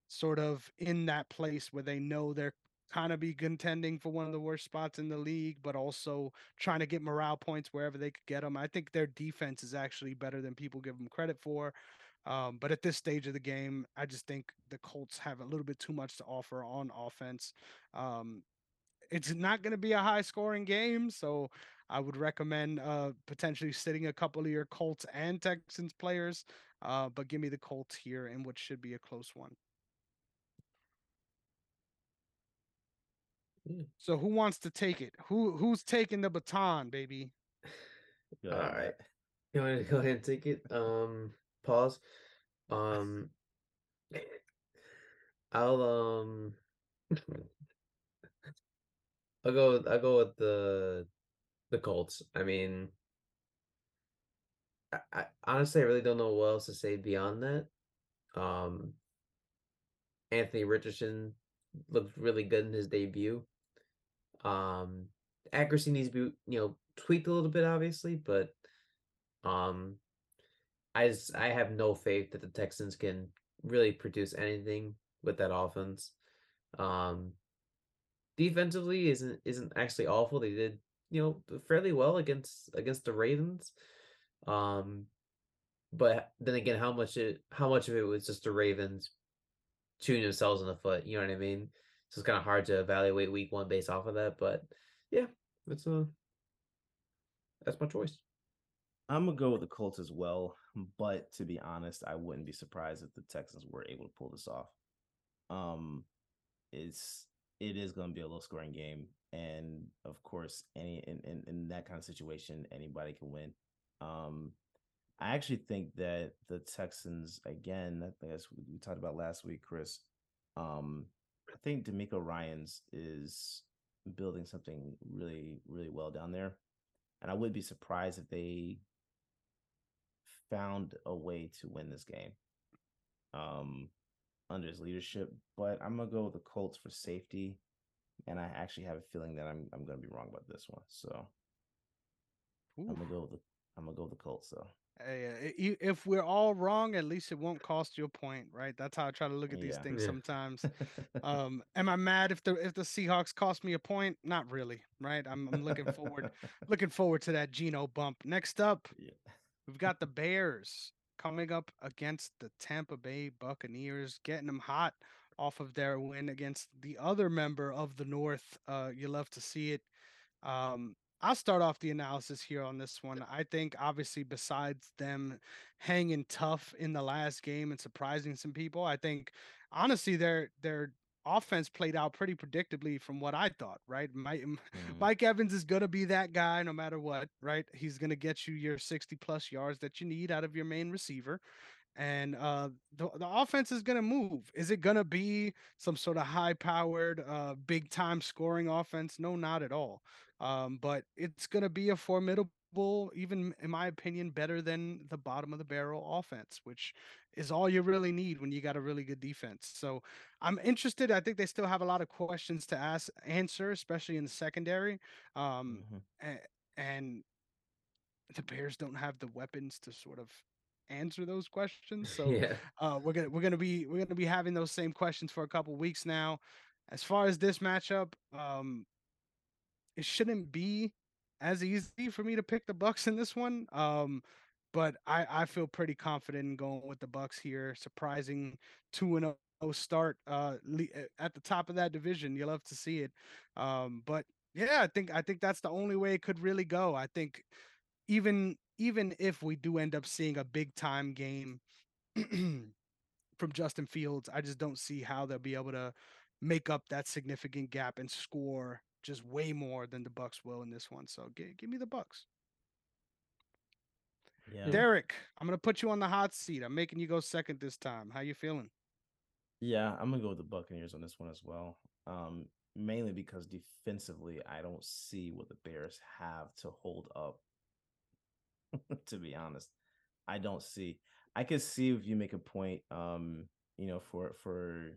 sort of in that place where they know they're kind of be contending for one of the worst spots in the league, but also trying to get morale points wherever they could get them. I think their defense is actually better than people give them credit for. Um, but at this stage of the game, I just think the Colts have a little bit too much to offer on offense. Um, it's not going to be a high scoring game, so I would recommend uh, potentially sitting a couple of your Colts and Texans players. Uh, but give me the Colts here in what should be a close one. Mm. So who wants to take it? Who who's taking the baton, baby? All right. You want to go ahead and take it? Um pause. Um I'll um I'll go I'll go with the the Colts. I mean I, I honestly I really don't know what else to say beyond that. Um Anthony Richardson looked really good in his debut. Um, accuracy needs to be you know tweaked a little bit, obviously, but um, I just, I have no faith that the Texans can really produce anything with that offense. Um, defensively isn't isn't actually awful. They did you know fairly well against against the Ravens. Um, but then again, how much it how much of it was just the Ravens shooting themselves in the foot? You know what I mean? So it's kind of hard to evaluate week one based off of that. But yeah, it's a that's my choice. I'm gonna go with the Colts as well, but to be honest, I wouldn't be surprised if the Texans were able to pull this off. Um, it's it is going to be a low scoring game, and of course, any in, in in that kind of situation, anybody can win. Um, I actually think that the Texans, again, as we talked about last week, Chris, um, I think DeMeco Ryans is building something really, really well down there. And I would be surprised if they found a way to win this game um, under his leadership. But I'm gonna go with the Colts for safety. And I actually have a feeling that I'm I'm gonna be wrong about this one. So Ooh. I'm gonna go with the I'm gonna go with the Colts though. Hey, if we're all wrong, at least it won't cost you a point, right? That's how I try to look at these yeah. things yeah. sometimes. um, am I mad if the if the Seahawks cost me a point? Not really, right? I'm, I'm looking forward looking forward to that Geno bump. Next up, yeah. We've got the Bears coming up against the Tampa Bay Buccaneers, getting them hot off of their win against the other member of the North. Uh, you love to see it. Um, I'll start off the analysis here on this one. I think obviously besides them hanging tough in the last game and surprising some people, I think honestly their their offense played out pretty predictably from what I thought, right? Mike, mm. Mike Evans is going to be that guy no matter what, right? He's going to get you your 60 plus yards that you need out of your main receiver. and uh, the the offense is gonna move. Is it gonna be some sort of high powered, uh, big time scoring offense? No, not at all. Um, but it's gonna be a formidable even in my opinion, better than the bottom of the barrel offense, which is all you really need when you got a really good defense. So I'm interested. I think they still have a lot of questions to ask, answer, especially in the secondary. Um, mm-hmm. and the Bears don't have the weapons to sort of answer those questions. So yeah. uh, we're gonna we're gonna be we're gonna be having those same questions for a couple weeks now. As far as this matchup, um, it shouldn't be as easy for me to pick the Bucks in this one. Um, but I, I feel pretty confident in going with the Bucks here. Surprising two and zero oh start uh, at the top of that division. You love to see it. Um, but yeah, I think I think that's the only way it could really go. I think even even if we do end up seeing a big time game from Justin Fields, I just don't see how they'll be able to make up that significant gap and score just way more than the Bucks will in this one. So g- give me the Bucks. Yeah. Derrick, I'm gonna put you on the hot seat. I'm making you go second this time. How you feeling? Yeah, I'm gonna go with the Buccaneers on this one as well. Um, mainly because defensively, I don't see what the Bears have to hold up. to be honest, I don't see. I could see if you make a point, um, you know, for for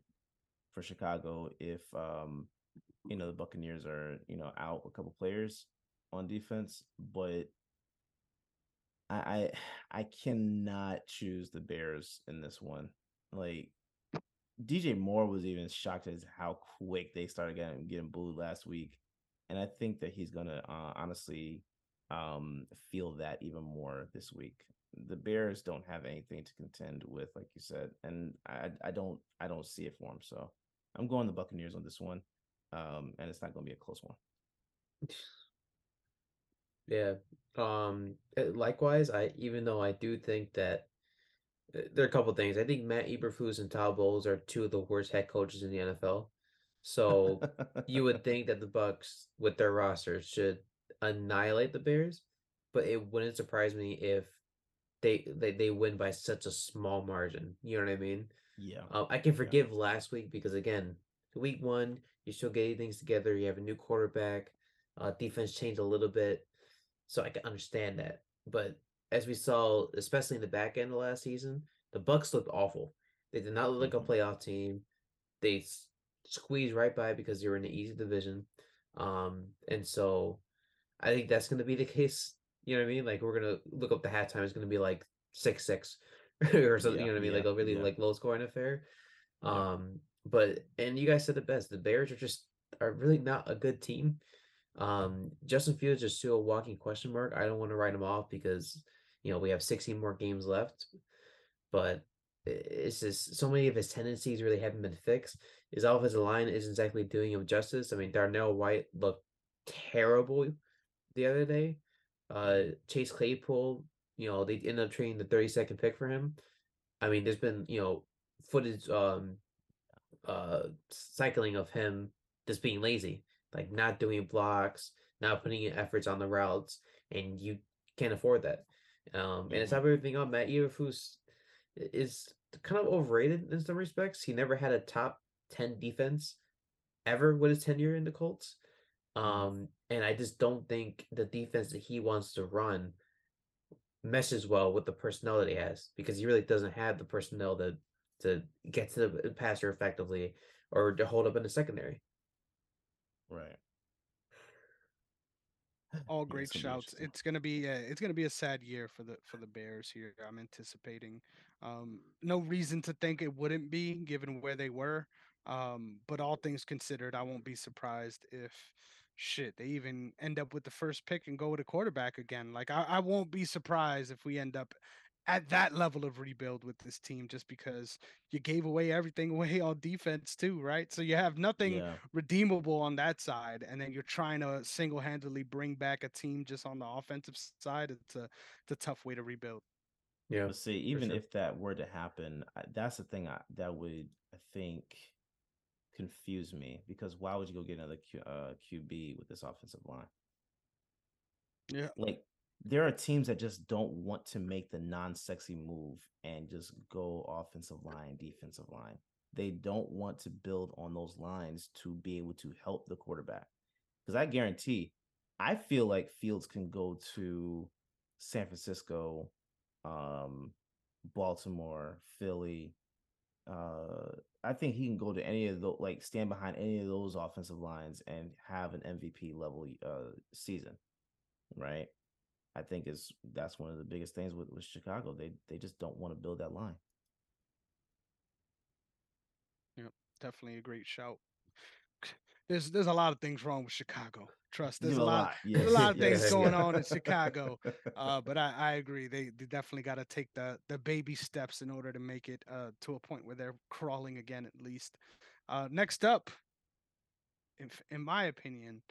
for Chicago, if um, you know the Buccaneers are you know out a couple players on defense, but I I, I cannot choose the Bears in this one. Like DJ Moore was even shocked as how quick they started getting getting booed last week, and I think that he's gonna uh, honestly um, feel that even more this week. The Bears don't have anything to contend with, like you said, and I I don't I don't see it for them. So I'm going the Buccaneers on this one um, and it's not going to be a close one. Yeah. Um. Eh, likewise, I even though I do think that eh, there are a couple things. I think Matt Eberflus and Todd Bowles are two of the worst head coaches in the NFL. So you would think that the Bucks, with their rosters, should annihilate the Bears, but it wouldn't surprise me if they they, they win by such a small margin. You know what I mean? Yeah. Um, I can forgive yeah. last week because again, week one, you're still getting things together. You have a new quarterback. Uh, defense changed a little bit, so I can understand that. But as we saw, especially in the back end of last season, the Bucks looked awful. They did not look like a mm-hmm. playoff team. They squeezed right by because they were in the easy division. Um, and so I think that's going to be the case. You know what I mean? Like we're gonna look up the halftime. It's going to be like six six or something. Yeah, you know what I mean? Yeah, like a really yeah. like low scoring affair. Um, but and you guys said the best. The Bears are just are really not a good team. Um, Justin Fields is still a walking question mark. I don't want to write him off because you know we have 16 more games left, but it's just so many of his tendencies really haven't been fixed. His offensive line isn't exactly doing him justice. I mean, Darnell Wright looked terrible the other day. Uh, Chase Claypool, you know, they ended up trading the 32nd pick for him. I mean, there's been you know footage um uh cycling of him just being lazy, like not doing blocks, not putting in efforts on the routes, and you can't afford that. Um, and it's mm-hmm. everything on Matt Eberflus is kind of overrated in some respects. He never had a top ten defense ever with his tenure in the Colts. Mm-hmm. Um, and I just don't think the defense that he wants to run meshes well with the personnel that he has because he really doesn't have the personnel that to get to the passer effectively or to hold up in the secondary. Right. All great shouts. It's gonna be a, it's gonna be a sad year for the for the Bears here. I'm anticipating. Um, no reason to think it wouldn't be given where they were. Um, but all things considered, I won't be surprised if shit they even end up with the first pick and go with a quarterback again. Like I, I won't be surprised if we end up at that level of rebuild with this team just because you gave away everything away on defense too, right? So you have nothing yeah. redeemable on that side, and then you're trying to single-handedly bring back a team just on the offensive side. It's a it's a tough way to rebuild. Yeah. But see, even sure. if that were to happen, that's the thing I, that would I think confuse me because why would you go get another Q, uh, QB with this offensive line? Yeah. Like there are teams that just don't want to make the non-sexy move and just go offensive line, defensive line. They don't want to build on those lines to be able to help the quarterback. Because I guarantee, I feel like Fields can go to San Francisco, um, Baltimore, Philly. Uh, I think he can go to any of those, like stand behind any of those offensive lines and have an MVP level uh, season, right? I think is that's one of the biggest things with, with Chicago. They they just don't want to build that line. Yep, definitely a great shout. There's there's a lot of things wrong with Chicago. Trust there's a, a lot, lot. Yes. there's a lot of things going on in Chicago. Uh, but I, I agree. They, they definitely got to take the the baby steps in order to make it uh, to a point where they're crawling again at least. Uh, next up, if, in my opinion,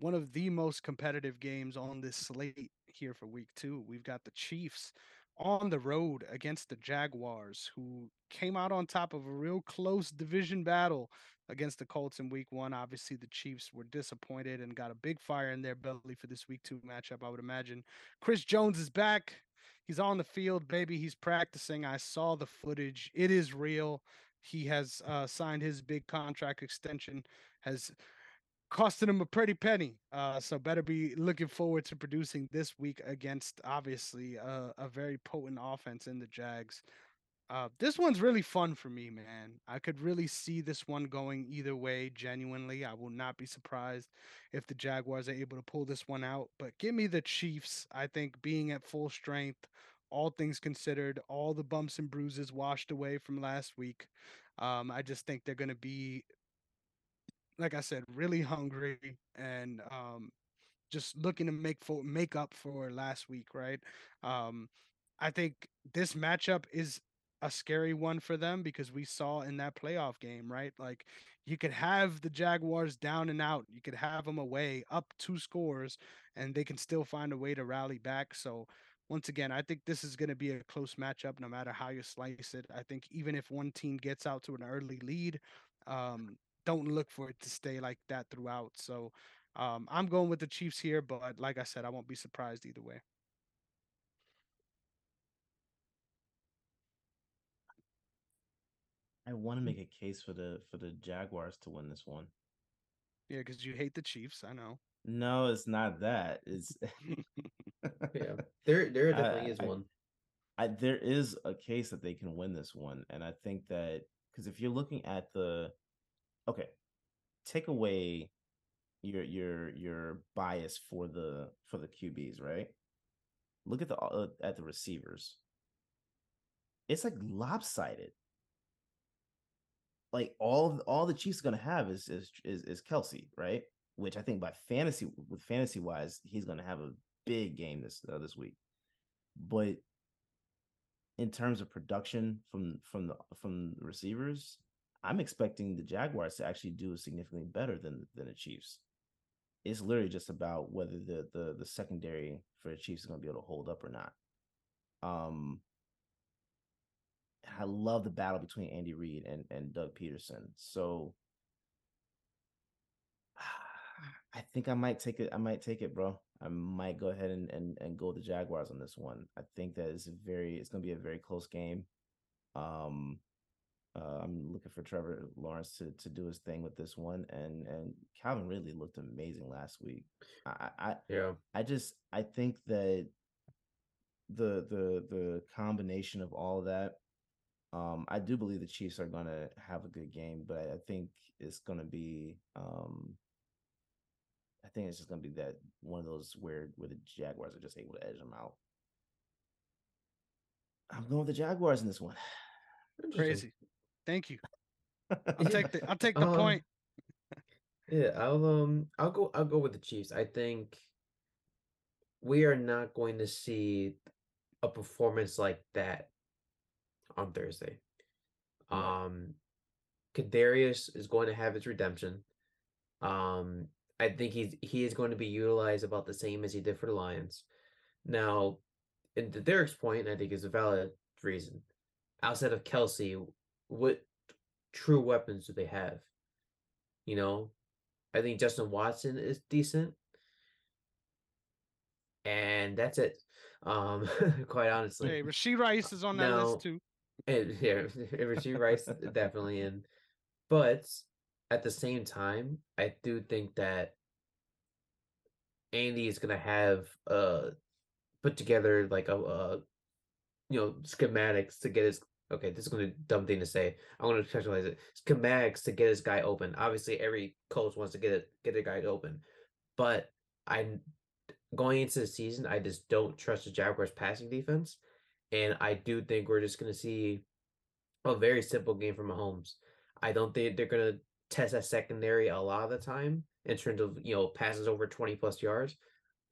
one of the most competitive games on this slate here for week two. We've got the Chiefs on the road against the Jaguars, who came out on top of a real close division battle against the Colts in week one. Obviously, the Chiefs were disappointed and got a big fire in their belly for this week two matchup, I would imagine. Chris Jones is back. He's on the field, baby. He's practicing. I saw the footage. It is real. He has uh, signed his big contract extension, has costing him a pretty penny. Uh, so better be looking forward to producing this week against obviously a, a very potent offense in the Jags. Uh, this one's really fun for me, man. I could really see this one going either way. Genuinely, I will not be surprised if the Jaguars are able to pull this one out. But give me the Chiefs. I think being at full strength, all things considered, all the bumps and bruises washed away from last week. Um, I just think they're going to be like I said, really hungry and um, just looking to make for make up for last week, right? Um, I think this matchup is a scary one for them because we saw in that playoff game, right? Like you could have the Jaguars down and out, you could have them away up two scores, and they can still find a way to rally back. So once again, I think this is going to be a close matchup no matter how you slice it. I think even if one team gets out to an early lead, um, don't look for it to stay like that throughout. So um, I'm going with the Chiefs here, but like I said, I won't be surprised either way. I want to make a case for the for the Jaguars to win this one. Yeah, because you hate the Chiefs. I know. No, it's not that. It's yeah. There, there definitely I, is I, one. I, there is a case that they can win this one, and I think that because if you're looking at the okay, take away your your your bias for the for the QBs, right? Look at the uh, at the receivers. It's like lopsided. Like all all the Chiefs are gonna have is is is, is Kelce, right? Which I think by fantasy with fantasy wise, he's gonna have a big game this uh, this week. But in terms of production from from the from the receivers, I'm expecting the Jaguars to actually do significantly better than than the Chiefs. It's literally just about whether the the the secondary for the Chiefs is going to be able to hold up or not. Um, I love the battle between Andy Reid and and Doug Pederson. So I think I might take it. I might take it, bro. I might go ahead and and, and go the Jaguars on this one. I think that is very. It's going to be a very close game. Um, uh, I'm looking for Trevor Lawrence to to do his thing with this one, and and Calvin Ridley looked amazing last week. I, I yeah, I just I think that the the the combination of all of that, um, I do believe the Chiefs are gonna have a good game, but I think it's gonna be um, I think it's just gonna be that one of those where where the Jaguars are just able to edge them out. I'm going with the Jaguars in this one. Crazy. Thank you. I'll take the I'll take the um, point. Yeah, I'll um I'll go I'll go with the Chiefs. I think we are not going to see a performance like that on Thursday. Um Kadarius is going to have his redemption. Um I think he's he is going to be utilized about the same as he did for the Lions. Now, and to Derrick's point, I think is a valid reason. Outside of Kelce, what true weapons do they have? You know, I think Justin Watson is decent. and that's it. Um, quite honestly. Hey, Rashee Rice is on that Now- list too. And yeah, Rashee Rice definitely in. But at the same time, I do think that Andy is gonna have uh put together like a uh you know schematics to get his okay, this is gonna be a dumb thing to say. I want to contextualize it. It's schematics to get his guy open. Obviously every coach wants to get it get a guy open. But I'm going into the season, I just don't trust the Jaguars passing defense. And I do think we're just gonna see a very simple game from Mahomes. I don't think they're gonna test that secondary a lot of the time in terms of you know passes over 20 plus yards.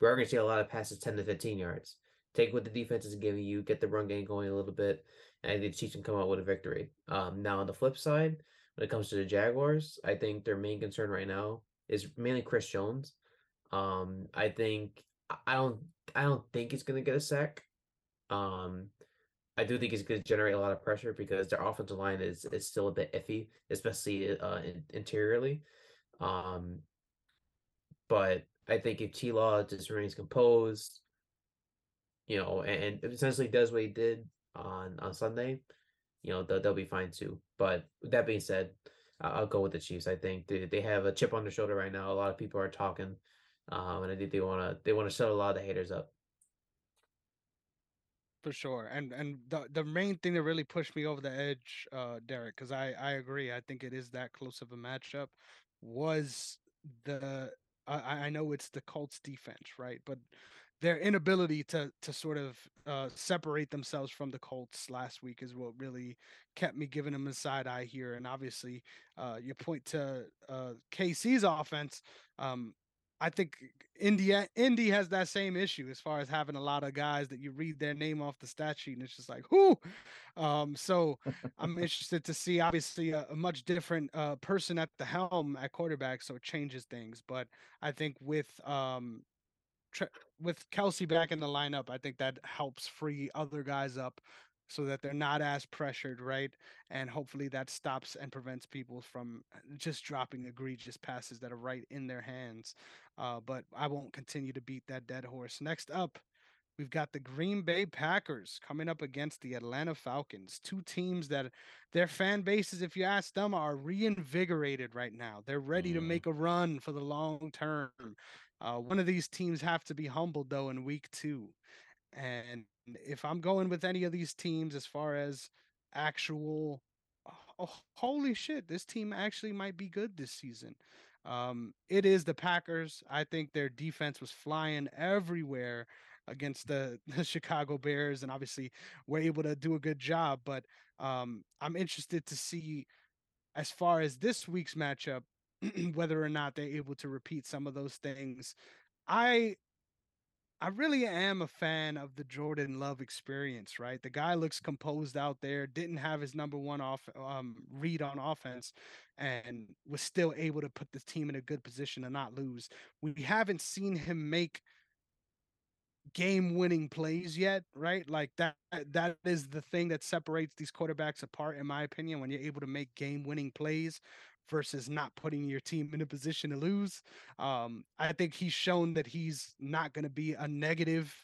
We're gonna see a lot of passes 10 to 15 yards. Take what the defense is giving you, get the run game going a little bit, and the Chiefs can come out with a victory. Um, now on the flip side, when it comes to the Jaguars, I think their main concern right now is mainly Chris Jones. Um, I think I- I don't I don't think he's gonna get a sack. Um, I do think he's going to generate a lot of pressure because their offensive line is is still a bit iffy, especially uh, in, interiorly. Um, but I think if T Law just remains composed, you know, and, and essentially does what he did on on Sunday, you know, they'll, they'll be fine too. But with that being said, I'll go with the Chiefs. I think they, they have a chip on their shoulder right now. A lot of people are talking, um, and I think they want to they want to shut a lot of the haters up. For sure, and and the the main thing that really pushed me over the edge, uh, Derrick, because I I agree. I think it is that close of a matchup. Was the I I know it's the Colts defense, right? But their inability to to sort of uh, separate themselves from the Colts last week is what really kept me giving them a side eye here. And obviously, uh, you point to uh, KC's offense. Um, I think India Indy has that same issue as far as having a lot of guys that you read their name off the stat sheet and it's just like who. Um, so I'm interested to see obviously a, a much different uh, person at the helm at quarterback, so it changes things. But I think with um, with Kelce back in the lineup, I think that helps free other guys up so that they're not as pressured, right? And hopefully that stops and prevents people from uh, just dropping egregious passes that are right in their hands. Uh, but I won't continue to beat that dead horse. Next up, we've got the Green Bay Packers coming up against the Atlanta Falcons, two teams that their fan bases, if you ask them, are reinvigorated right now. They're ready to Mhm. make a run for the long term. Uh, one of these teams have to be humbled though in week two. And if I'm going with any of these teams as far as actual, oh, holy shit, this team actually might be good this season. Um, it is the Packers. I think their defense was flying everywhere against the, the Chicago Bears, and obviously were able to do a good job. But um, I'm interested to see, as far as this week's matchup, whether or not they're able to repeat some of those things. I I really am a fan of the Jordan Love experience, right? The guy looks composed out there, didn't have his number one off um, read on offense, and was still able to put the team in a good position to not lose. We haven't seen him make game winning plays yet, right? Like that that is the thing that separates these quarterbacks apart in my opinion when you're able to make game winning plays versus not putting your team in a position to lose. Um I think he's shown that he's not going to be a negative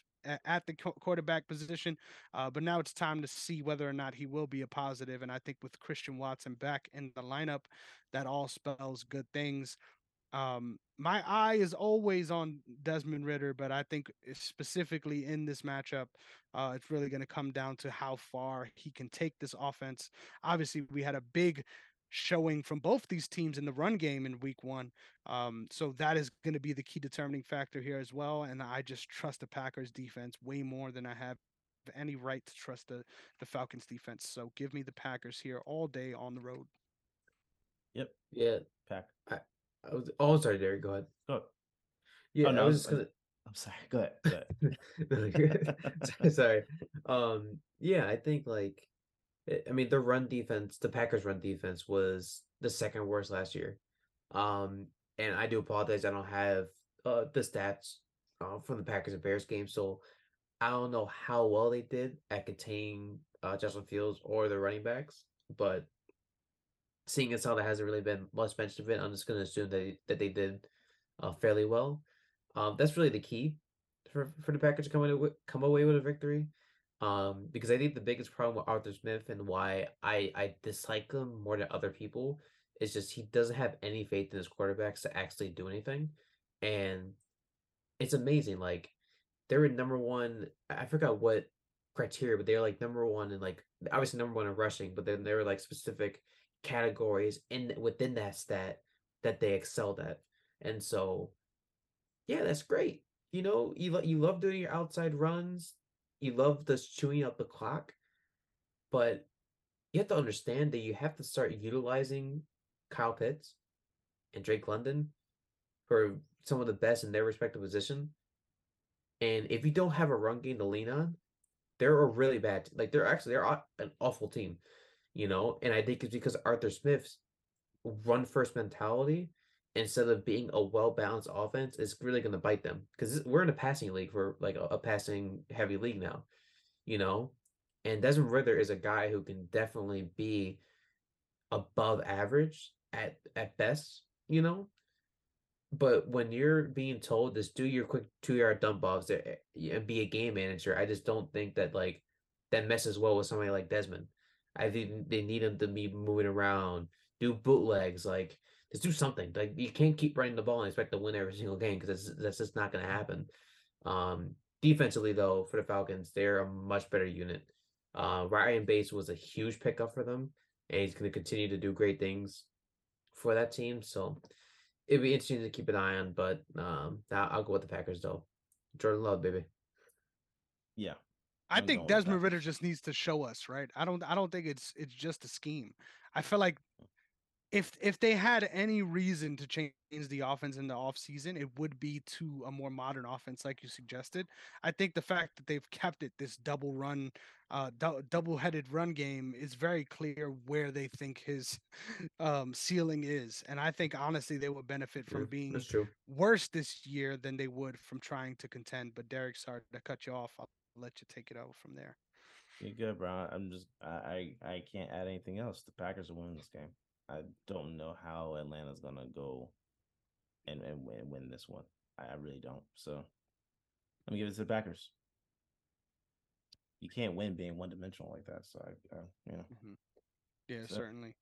at the quarterback position, uh, but now it's time to see whether or not he will be a positive. And I think with Christian Watson back in the lineup, that all spells good things. Um, my eye is always on Desmond Ridder, but I think specifically in this matchup, uh, it's really going to come down to how far he can take this offense. Obviously, we had a big showing from both these teams in the run game in week one. Um, so that is going to be the key determining factor here as well. And I just trust the Packers defense way more than I have any right to trust the, the Falcons defense. So give me the Packers here all day on the road. Yep. Yeah, Pack. I was. Oh, sorry, Derrick. Go ahead. Go. Yeah, Oh, no, I I was was- just gonna. I'm sorry. Go ahead. Go ahead. No, you're good. Sorry. Um, yeah, I think like, I- mean, the run defense, the Packers' run defense was the second worst last year. Um, and I do apologize, I don't have uh the stats uh, from the Packers and Bears game, so I don't know how well they did at containing uh Justin Fields or the running backs, but seeing as how there hasn't really been much mention of it, I'm just gonna assume that that they did uh fairly well. Um, that's really the key for for the Packers to come away come away with a victory. Um, because I think the biggest problem with Arthur Smith and why I I dislike him more than other people is just he doesn't have any faith in his quarterbacks to actually do anything, and it's amazing. Like they were number one. I forgot what criteria, but they're like number one and like obviously number one in rushing, but then there were like specific categories in within that stat that they excelled at. And so yeah, that's great. You know, you lo- you love doing your outside runs, you love this chewing up the clock, but you have to understand that you have to start utilizing Kyle Pitts and Drake London for some of the best in their respective position. And if you don't have a run game to lean on, they're a really bad. Like they're actually they're an awful team, you know. And I think it's because Arthur Smith's run first mentality instead of being a well balanced offense is really going to bite them because we're in a passing league for like a, a, passing heavy league now, you know. And Desmond Ridder is a guy who can definitely be above average at at best, you know. But when you're being told just do your quick two yard dump offs eh, and be a game manager, I just don't think that like that messes well with somebody like Desmond. I think they need him to be moving around, do bootlegs, like just do something. Like you can't keep running the ball and expect to win every single game because that's that's just not going to happen. Um, defensively, though, for the Falcons, they're a much better unit. Uh, Ryan Bates was a huge pickup for them, and he's going to continue to do great things for that team. So it'd be interesting to keep an eye on. But um, I'll go with the Packers though. Jordan Love, baby. Yeah, I I'm think Desmond Ridder just needs to show us, right? I don't I don't think it's it's just a scheme. I feel like if if they had any reason to change the offense in the offseason, it would be to a more modern offense, like you suggested. I think the fact that they've kept it this double run, uh, du- double headed run game is very clear where they think his um, ceiling is, and I think honestly they would benefit from being worse this year than they would from trying to contend. But Derek, sorry to cut you off. I'll let you take it over from there. You're good, bro. I'm just I I can't add anything else. The Packers are winning this game. I don't know how Atlanta's gonna go and and win, win this one. I, I really don't. So let me give it to the Packers. You can't win being one dimensional like that. So I, I you know. Mm-hmm. Yeah, so, certainly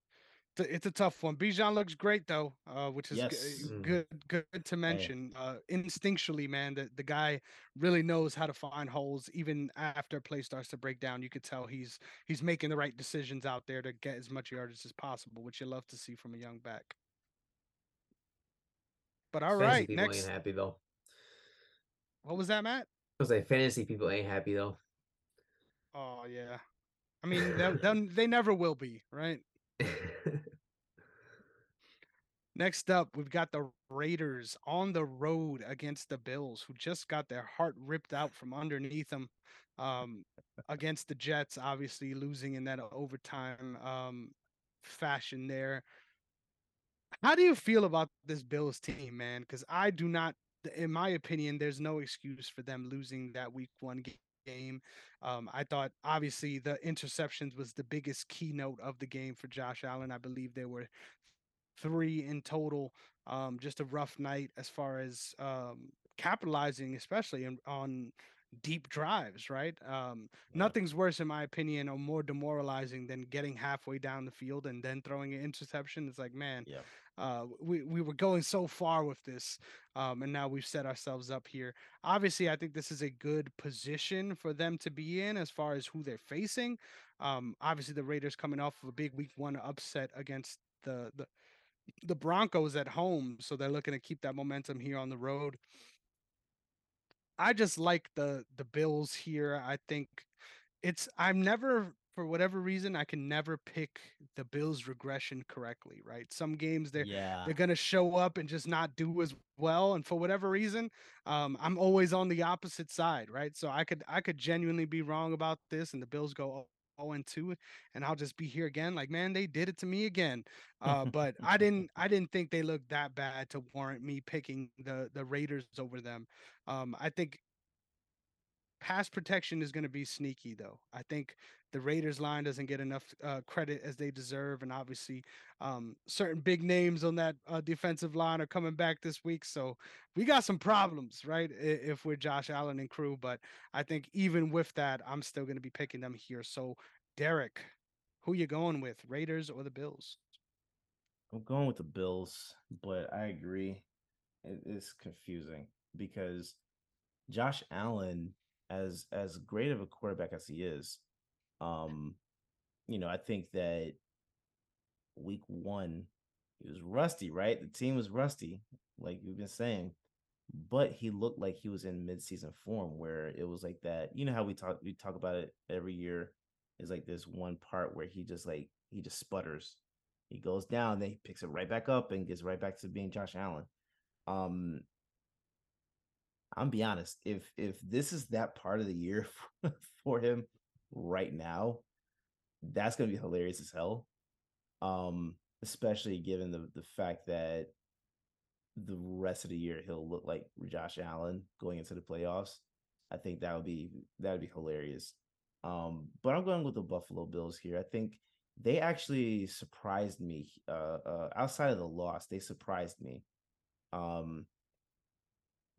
it's a tough one. Bijan looks great though, uh, which is yes. g- mm-hmm. good, good to mention. Uh, instinctually, man, the, the guy really knows how to find holes. Even after play starts to break down, you could tell he's he's making the right decisions out there to get as much yardage as possible, which you love to see from a young back. But all fantasy right, people next. Ain't happy though. What was that, Matt? I was like, fantasy people ain't happy though. Oh yeah, I mean, they, they never will be, right? Next up, we've got the Raiders on the road against the Bills, who just got their heart ripped out from underneath them um, against the Jets, obviously losing in that overtime um, fashion there. How do you feel about this Bills team, man? Because I do not, in my opinion, there's no excuse for them losing that week one game. Um, I thought obviously the interceptions was the biggest keynote of the game for Josh Allen. I believe there were three in total. Um, just a rough night as far as um, capitalizing, especially in, on deep drives, right? Um. Nothing's worse, in my opinion, or more demoralizing than getting halfway down the field and then throwing an interception. It's like, man, yeah. Uh, we, we were going so far with this, um, and now we've set ourselves up here. Obviously, I think this is a good position for them to be in as far as who they're facing. Um, obviously, the Raiders coming off of a big week one upset against the, the the Broncos at home, so they're looking to keep that momentum here on the road. I just like the the Bills here. I think it's I'm never for whatever reason I can never pick the Bills regression correctly, right? Some games they're yeah. they're gonna show up and just not do as well, and for whatever reason, um, I'm always on the opposite side, right? So I could I could genuinely be wrong about this, and the Bills go 0 and 2 and I'll just be here again like man they did it to me again uh, but I didn't I didn't think they looked that bad to warrant me picking the the Raiders over them um, I think pass protection is going to be sneaky though I think the Raiders line doesn't get enough uh, credit as they deserve, and obviously, um, certain big names on that uh, defensive line are coming back this week. So we got some problems, right? If we're Josh Allen and crew, but I think even with that, I'm still going to be picking them here. So Derek, who you going with, Raiders or the Bills? I'm going with the Bills, but I agree. It is confusing because Josh Allen, as as great of a quarterback as he is, um, you know, I think that week one, he was rusty, right? The team was rusty, like you've been saying, but he looked like he was in midseason form where it was like that. You know how we talk we talk about it every year. Is like this one part where he just like he just sputters. He goes down, then he picks it right back up and gets right back to being Josh Allen. Um, I'm be honest, if if this is that part of the year for, for him, right now, that's going to be hilarious as hell. Um, especially given the the fact that the rest of the year he'll look like Josh Allen going into the playoffs. I think that would be that would be hilarious. Um, but I'm going with the Buffalo Bills here. I think they actually surprised me. Uh, uh, outside of the loss, they surprised me. Um,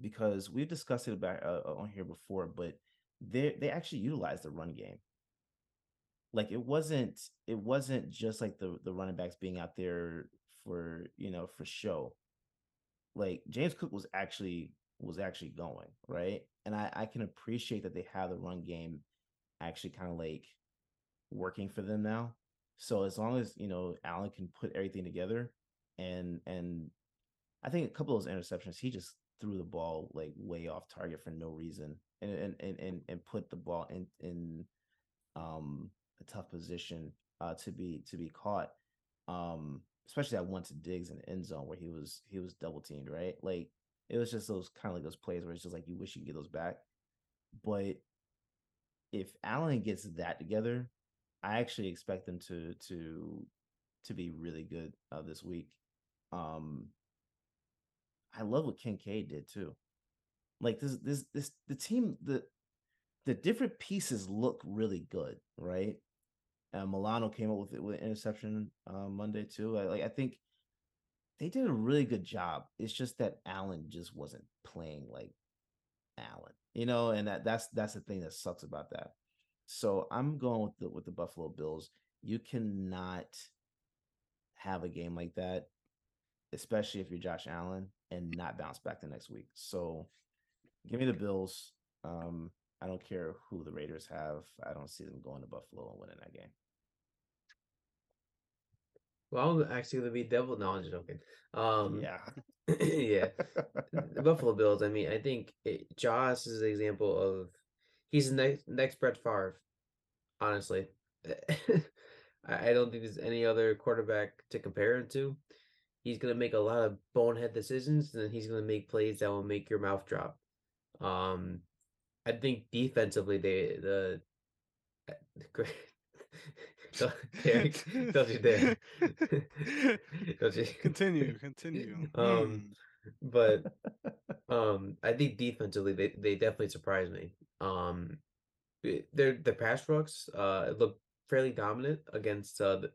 because we've discussed it about uh, on here before, but they they actually utilized the run game. Like it wasn't it wasn't just like the the running backs being out there for you know for show. Like James Cook was actually was actually going right, and I I can appreciate that they have the run game actually kind of like working for them now. So as long as you know Allen can put everything together, and and I think a couple of those interceptions he just threw the ball like way off target for no reason and and and and, put the ball in in um a tough position uh to be to be caught um especially that one to Diggs in the end zone where he was he was double teamed right? Like it was just those kind of like those plays where it's just like you wish you could get those back but if Allen gets that together I actually expect them to to to be really good uh, this week um I love what Kincaid did too. Like this, this, this, the team, the the different pieces look really good, right? Uh, Milano came up with it with interception uh, Monday too. I, like I think they did a really good job. It's just that Allen just wasn't playing like Allen, you know, and that that's that's the thing that sucks about that. So I'm going with the with the Buffalo Bills. You cannot have a game like that especially if you're Josh Allen and not bounce back the next week. So give me the Bills. Um, I don't care who the Raiders have. I don't see them going to Buffalo and winning that game. Well, I'm actually going to be devil. No, I'm joking. Um, yeah, yeah. the Buffalo Bills. I mean, I think it, Josh is an example of he's the next next Brett Favre. Honestly, I don't think there's any other quarterback to compare him to he's going to make a lot of bonehead decisions and then he's going to make plays that will make your mouth drop. Um, I think defensively, they the great. Derek, don't you dare! don't you continue? Continue. Um, but um, I think defensively, they they definitely surprised me. Um, their the pass rush uh look fairly dominant against uh the,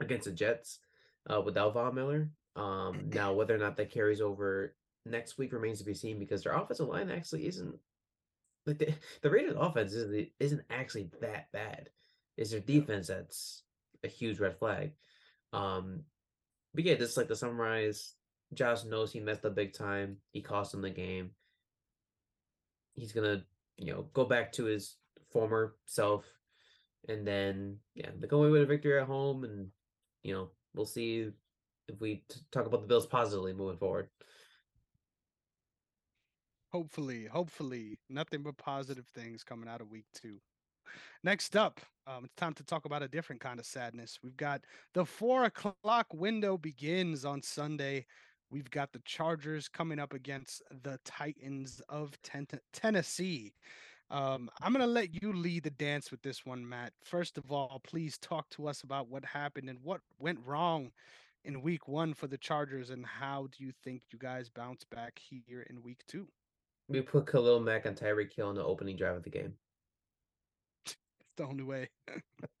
against the Jets uh, without Von Miller. Um, now, whether or not that carries over next week remains to be seen because their offensive line actually isn't like the, the Raiders' offense isn't, isn't actually that bad. Is their defense that's a huge red flag. Um, but yeah, just like to summarize, Josh knows he messed up big time. He cost him the game. He's gonna, you know, go back to his former self, and then yeah, they go away with a victory at home, and you know, we'll see if we t- talk about the Bills positively moving forward. Hopefully, hopefully, nothing but positive things coming out of week two. Next up, um, it's time to talk about a different kind of sadness. We've got the four o'clock window begins on Sunday. We've got the Chargers coming up against the Titans of ten- Tennessee. Um, I'm going to let you lead the dance with this one, Matt. First of all, please talk to us about what happened and what went wrong in week one for the Chargers, and how do you think you guys bounce back here in week two? We put Khalil Mack and Tyreek Hill in the opening drive of the game. It's the only way.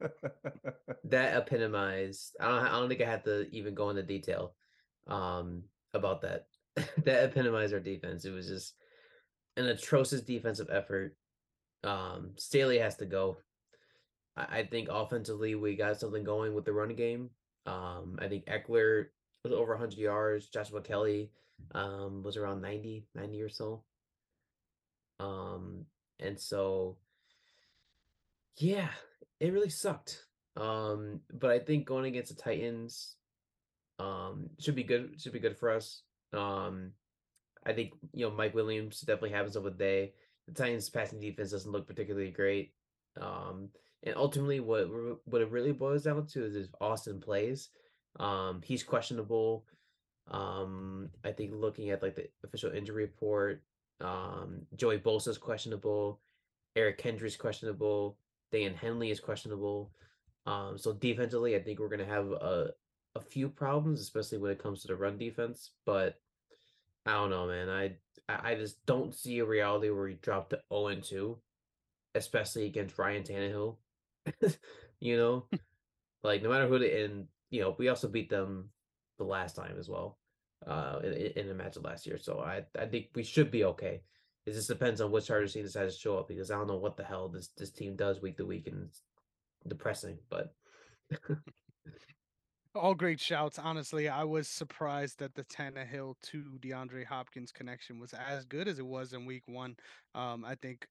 that epitomized. I don't. I don't think I had to even go into detail um, about that. that epitomized our defense. It was just an atrocious defensive effort. Um, Staley has to go. I, I think offensively we got something going with the running game. Um, I think Ekeler was over 100 yards. Joshua Kelley um, was around 90, 90 or so. Um, and so, yeah, it really sucked. Um, but I think going against the Titans, um, should be good. Should be good for us. Um, I think you know Mike Williams definitely happens over the day. The Titans' passing defense doesn't look particularly great. Um, and ultimately, what what it really boils down to is if Austin plays. Um, he's questionable. Um, I think looking at like the official injury report, um, Joey Bosa is questionable. Eric Kendricks questionable. Dan Henley is questionable. Um, so defensively, I think we're gonna have a a few problems, especially when it comes to the run defense. But I don't know, man. I I just don't see a reality where he dropped to 0 and 2, especially against Ryan Tannehill. you know, like no matter who they and you know we also beat them the last time as well, uh, in, in a match of last year. So I I think we should be okay. It just depends on which Chargers team decides to show up because I don't know what the hell this this team does week to week and it's depressing. But all great shouts. Honestly, I was surprised that the Tannehill to DeAndre Hopkins connection was as good as it was in week one. Um, I think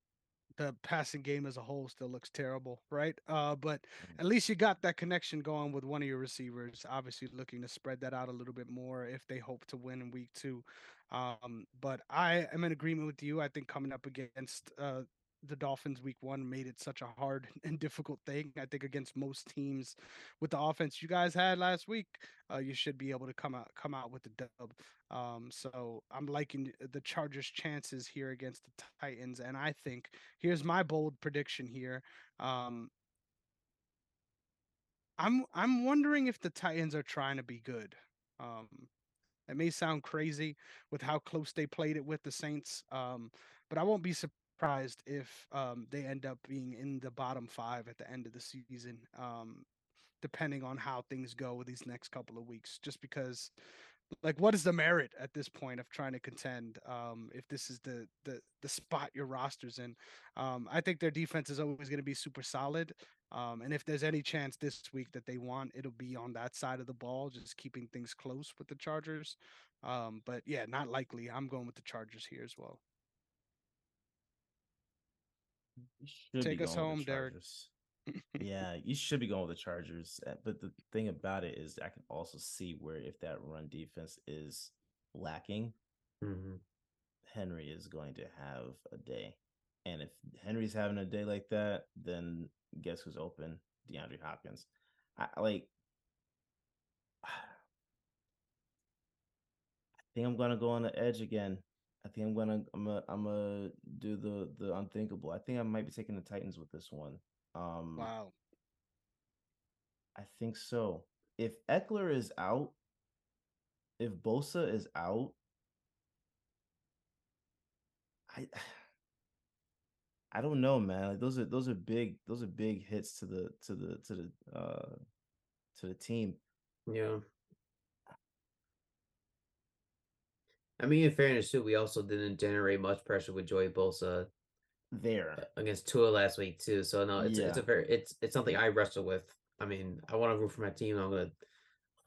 the passing game as a whole still looks terrible, right? Uh, but mm-hmm. at least you got that connection going with one of your receivers. Obviously, looking to spread that out a little bit more if they hope to win in week two. Um, but I am in agreement with you. I think coming up against uh, the Dolphins week one made it such a hard and difficult thing. I think against most teams with the offense you guys had last week, uh, you should be able to come out come out with the dub. Um, so I'm liking the Chargers' chances here against the Titans, and I think here's my bold prediction here. Um, I'm I'm wondering if the Titans are trying to be good. Um, it may sound crazy with how close they played it with the Saints, um, but I won't be surprised if um, they end up being in the bottom five at the end of the season, um, depending on how things go with these next couple of weeks. Just because, like, what is the merit at this point of trying to contend? Um, if this is the the the spot your rosters in, um, I think their defense is always going to be super solid. Um, and if there's any chance this week that they want, it'll be on that side of the ball, just keeping things close with the Chargers. Um, but yeah, not likely. I'm going with the Chargers here as well. Take us home, Derek. yeah, you should be going with the Chargers. Eh, but the thing about it is, I can also see where if that run defense is lacking, mm-hmm. Henry is going to have a day. And if Henry's having a day like that, then guess who's open? DeAndre Hopkins. I like. I think I'm gonna go on the edge again. I think I'm gonna I'm gonna I'm gonna do the the unthinkable. I think I might be taking the Titans with this one. Um Wow. I think so. If Ekeler is out, if Bosa is out, I I don't know, man. Like those are those are big those are big hits to the to the to the uh to the team. Yeah. I mean, in fairness too, we also didn't generate much pressure with Joey Bosa there uh, against Tua last week too. So no, it's yeah. it's a very it's it's something I wrestle with. I mean, I want to root for my team. I'm gonna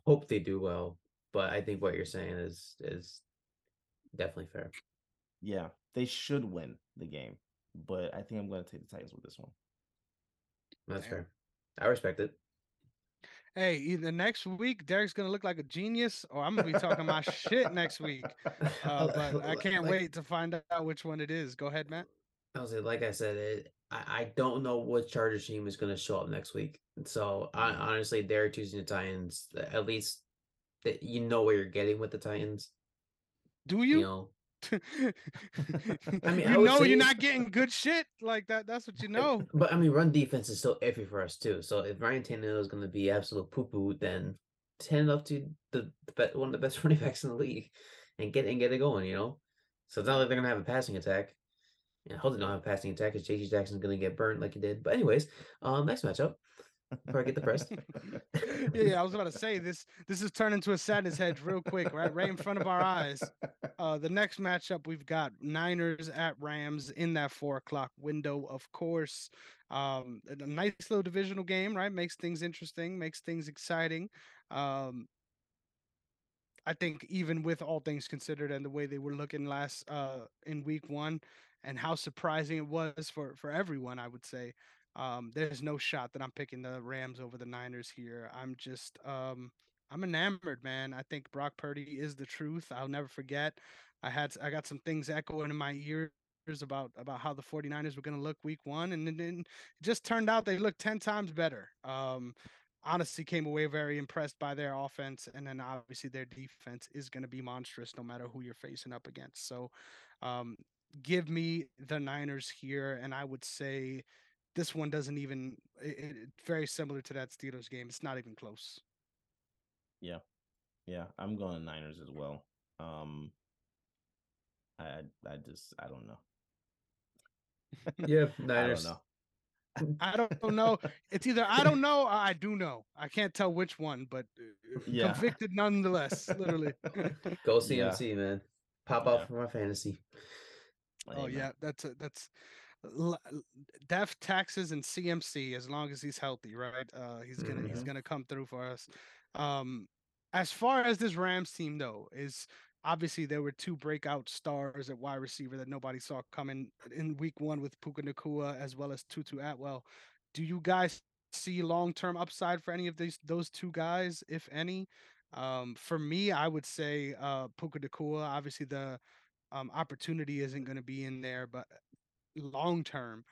hope they do well, but I think what you're saying is is definitely fair. Yeah, they should win the game, but I think I'm going to take the Titans with this one. That's fair. I respect it hey, either next week Derek's gonna look like a genius, or I'm gonna be talking my shit next week. Uh, but I can't like, wait to find out which one it is. Go ahead, Matt. I was like I said, it, I, I don't know what Chargers team is gonna show up next week. So I, honestly, Derek choosing the Titans. At least that you know what you're getting with the Titans. Do you? You know, I mean, you I know you're not getting good shit like that. That's what you know. But I mean, run defense is still iffy for us too. So if Ryan Tannehill is going to be absolute poo poo, then hand up to the, the one of the best running backs in the league and get and get it going. You know, so it's not like they're going to have a passing attack. Yeah, I hope they don't have a passing attack because JC Jackson's gonna get burnt like he did. But anyways, um, next matchup before I get depressed. yeah, yeah, I was about to say this. This is turning into a sadness hedge real quick, right? Right in front of our eyes. Uh, the next matchup we've got Niners at Rams in that four o'clock window, of course. Um, a nice little divisional game, right? Makes things interesting, makes things exciting. Um, I think even with all things considered and the way they were looking last uh in week one and how surprising it was for for everyone, I would say. Um, there's no shot that I'm picking the Rams over the Niners here. I'm just um I'm enamored, man. I think Brock Purdy is the truth. I'll never forget. I had I got some things echoing in my ears about about how the 49ers were going to look week 1 and then it just turned out they looked 10 times better. Um honestly came away very impressed by their offense and then obviously their defense is going to be monstrous no matter who you're facing up against so um, give me the niners here and i would say this one doesn't even it, it, very similar to that steelers game it's not even close yeah yeah i'm going niners as well um i i just i don't know yeah niners I don't know. I don't know. It's either I don't know or I do know. I can't tell which one, but uh, Yeah. convicted nonetheless. Literally. Go Yeah. CMC, man. Pop Yeah. out for my fantasy. oh Amen. yeah, that's a, that's death taxes and CMC as long as he's healthy, right? Uh, he's gonna he's Mhm. gonna come through for us. Um, as far as this Rams team though, is obviously there were two breakout stars at wide receiver that nobody saw coming in week one with Puka Nacua as well as Tutu Atwell. Do you guys see long term upside for any of these those two guys, if any? Um, for me, I would say uh, Puka Nacua. Obviously, the um, opportunity isn't going to be in there, but long term.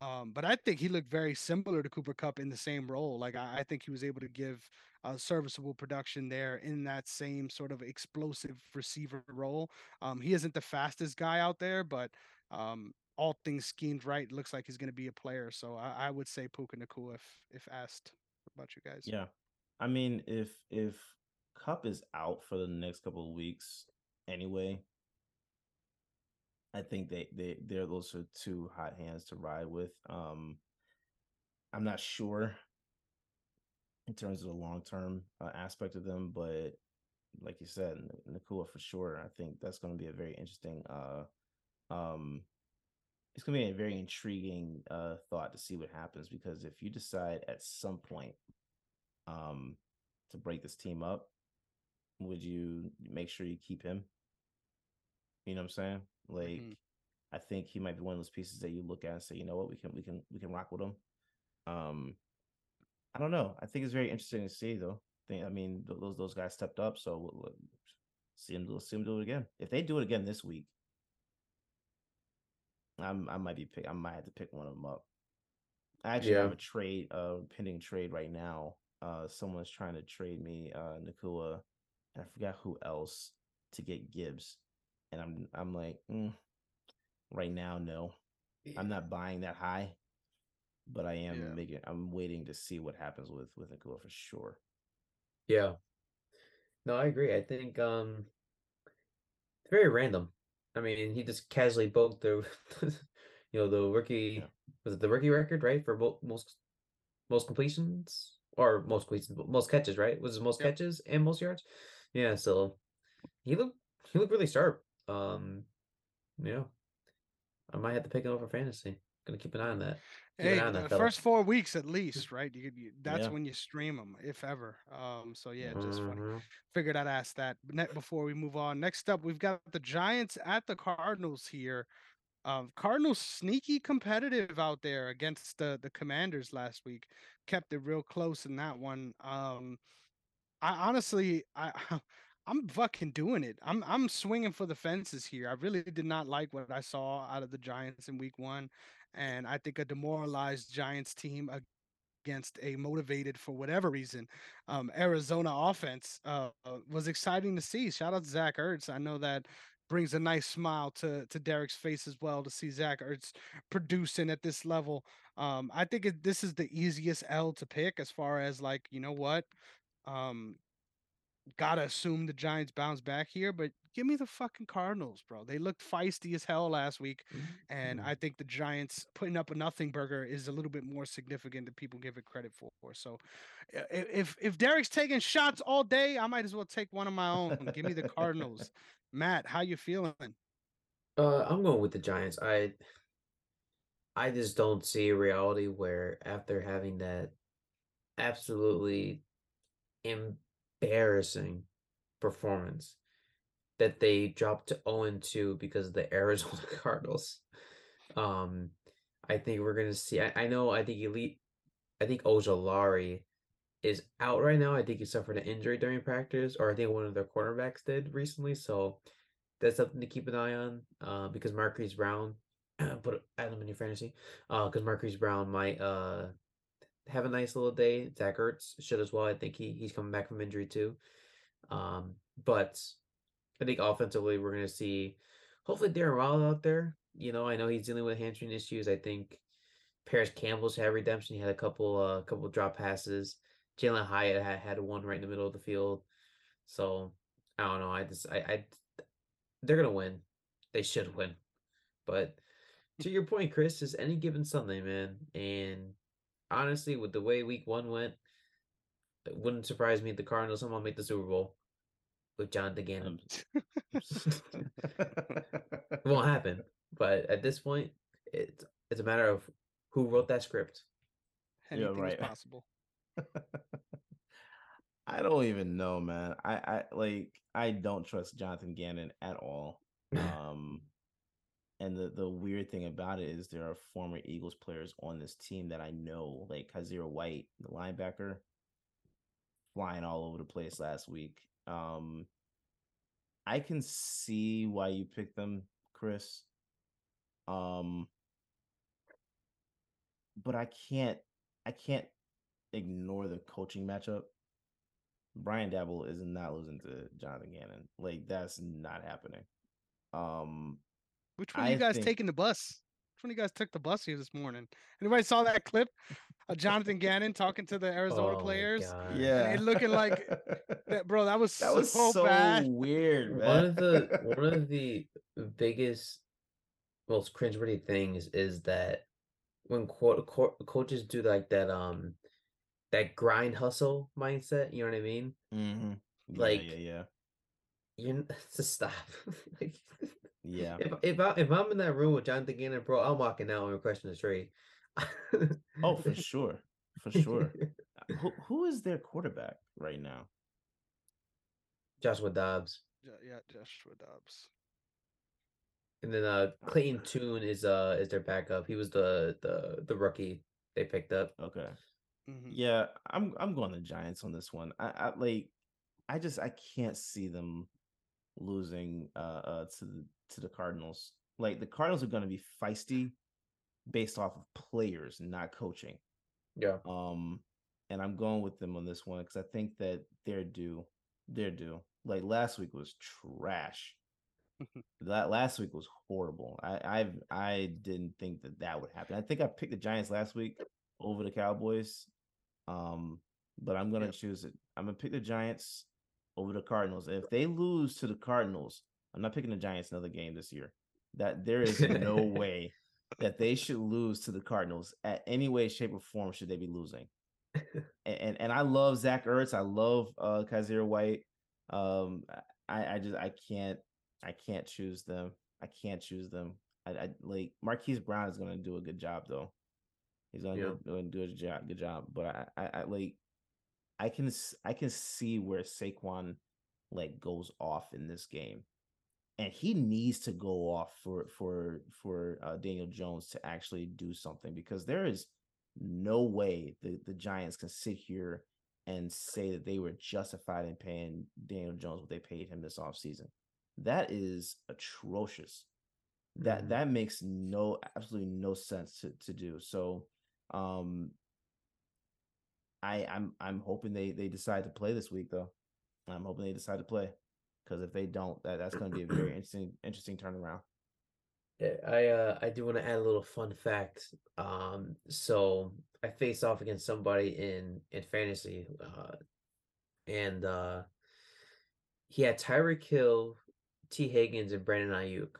Um, but I think he looked very similar to Cooper Kupp in the same role. Like I, I think he was able to give uh, serviceable production there in that same sort of explosive receiver role. Um, he isn't the fastest guy out there, but um, all things schemed right, looks like he's going to be a player. So I, I would say Puka Nacua if if asked. About you guys? Yeah. I mean, if if Kupp is out for the next couple of weeks anyway, I think they they they're those are two hot hands to ride with. Um I'm not sure in terms of the long term uh, aspect of them, but like you said, Nacua for sure. I think that's going to be a very interesting uh um it's going to be a very intriguing uh thought to see what happens because if you decide at some point um to break this team up, would you make sure you keep him? You know what I'm saying? Like Mhm. I think he might be one of those pieces that you look at and say, you know what, we can we can we can rock with him. Um I don't know. I think it's very interesting to see though. Think I mean those those guys stepped up, so we'll, we'll see him do see him do it again. If they do it again this week, I'm I might be pick I might have to pick one of them up. I actually have a trade, uh pending trade right now. Uh someone's trying to trade me uh Nacua and I forgot who else to get Gibbs. And I'm I'm like, mm, right now, no. I'm not buying that high, but I am Yeah. making I'm waiting to see what happens with with Nacua for sure. Yeah. No, I agree. I think um it's very random. I mean, he just casually broke the you know, the rookie Yeah. was it the rookie record, right? For mo- most most completions or most completions, most catches, right? Was it most catches and most yards? Yeah, so he looked he looked really sharp. Um yeah. I might have to pick him up for fantasy. Gonna keep an eye on that. Keep an Hey, eye on the that fella. first four weeks at least, right? You, could- you that's Yeah. when you stream them, if ever. Um, so yeah, just funny. Mhm. Figured I'd ask that. But ne- before we move on, next up we've got the Giants at the Cardinals here. Um, Cardinals sneaky competitive out there against the the Commanders last week. Kept it real close in that one. Um, I honestly, I I'm fucking doing it. I'm I'm swinging for the fences here. I really did not like what I saw out of the Giants in Week One, and I think a demoralized Giants team against a motivated for whatever reason um, Arizona offense uh, uh, was exciting to see. Shout out to Zach Ertz. I know that brings a nice smile to to Derek's face as well to see Zach Ertz producing at this level. Um, I think it, this is the easiest L to pick as far as like you know what. Um, gotta assume the Giants bounce back here, but give me the fucking Cardinals, bro. They looked feisty as hell last week, and Mm-hmm. I think the Giants putting up a nothing burger is a little bit more significant than people give it credit for. So, if if Derek's taking shots all day, I might as well take one of my own. give me the Cardinals. Matt, how you feeling? Uh, I'm going with the Giants. I I just don't see a reality where after having that absolutely embarrassing performance that they dropped to 0 and 2 because of the Arizona Cardinals. Um, I think we're gonna see. I, I know. I think Elite. I think Ojulari is out right now. I think he suffered an injury during practice, or I think one of their cornerbacks did recently. So that's something to keep an eye on. Uh, because Marquise Brown, put Adam in your fantasy. Uh, because Marquise Brown might uh have a nice little day. Zach Ertz should as well. I think he he's coming back from injury too. Um, but I think offensively we're gonna see hopefully Darren Waller out there. You know, I know he's dealing with hamstring issues. I think Parris Campbell's had redemption. He had a couple uh couple drop passes. Jalin Hyatt had, had one right in the middle of the field. So I don't know. I just I, I they're gonna win. They should win. But to your point, Chris, is any given Sunday, man. And honestly, with the way week one went, it wouldn't surprise me if the Cardinals somehow make the Super Bowl with Jonathan Gannon. it won't happen. But at this point, it's it's a matter of who wrote that script. Yeah, right. is possible. I don't even know, man. I, I like I don't trust Jonathan Gannon at all. Um and the the weird thing about it is there are former Eagles players on this team that I know, like Kyzir White, the linebacker, flying all over the place last week. Um I can see why you picked them, Chris. Um but I can't I can't ignore the coaching matchup. Brian Daboll is not losing to Jonathan Gannon. Like that's not happening. Um Which one of you guys think- taking the bus? Which one of you guys took the bus here this morning? Anybody saw that clip of Jonathan Gannon talking to the Arizona Oh players? Yeah, it looking like- That, bro, that was that was so, so bad. weird, man. One of the one of the biggest, most cringeworthy things is that when co- co- coaches do like that, um, that grind hustle mindset. You know what I mean? Mhm. Yeah, like- yeah, yeah, You to stop. like, yeah. if if I if I'm in that room with Jonathan Gannon, bro, I'm walking out and requesting a trade. Oh, for sure, for sure. who who is their quarterback right now? Joshua Dobbs. Yeah, yeah, Joshua Dobbs. And then uh Clayton Tune is uh is their backup. He was the the the rookie they picked up. Okay. Mhm. Yeah, I'm I'm going the Giants on this one. I, I like I just I can't see them losing uh, uh to the to the Cardinals. Like the Cardinals are going to be feisty based off of players, not coaching. Yeah. Um and I'm going with them on this one cuz I think that they're due. They're due. Like last week was trash. that last week was horrible. I I've I didn't think that that would happen. I think I picked the Giants last week over the Cowboys. Um, but I'm gonna Yep. choose it. I'm gonna pick the Giants over the Cardinals. If they lose to the Cardinals, I'm not picking the Giants another game this year. That there is no way that they should lose to the Cardinals at any way, shape, or form. Should they be losing? and and, and I love Zach Ertz. I love uh Kyzir White. Um, I I just I can't I can't choose them. I can't choose them. I, I like Marquise Brown is gonna do a good job though. He's gonna Yeah. and do a job, good job. But I, I, I like I can I can see where Saquon like goes off in this game, and he needs to go off for for for uh, Daniel Jones to actually do something because there is no way the the Giants can sit here and say that they were justified in paying Daniel Jones what they paid him this offseason. That is atrocious. That Mhm. that makes no absolutely no sense to, to do. So um I I'm I'm hoping they they decide to play this week though. I'm hoping they decide to play. Because if they don't, that, that's gonna be a very interesting interesting turnaround. Yeah, I uh I do want to add a little fun fact. Um, so I faced off against somebody in in fantasy, uh, and uh, he had Tyreek Hill, Tee Higgins and Brandon Aiyuk.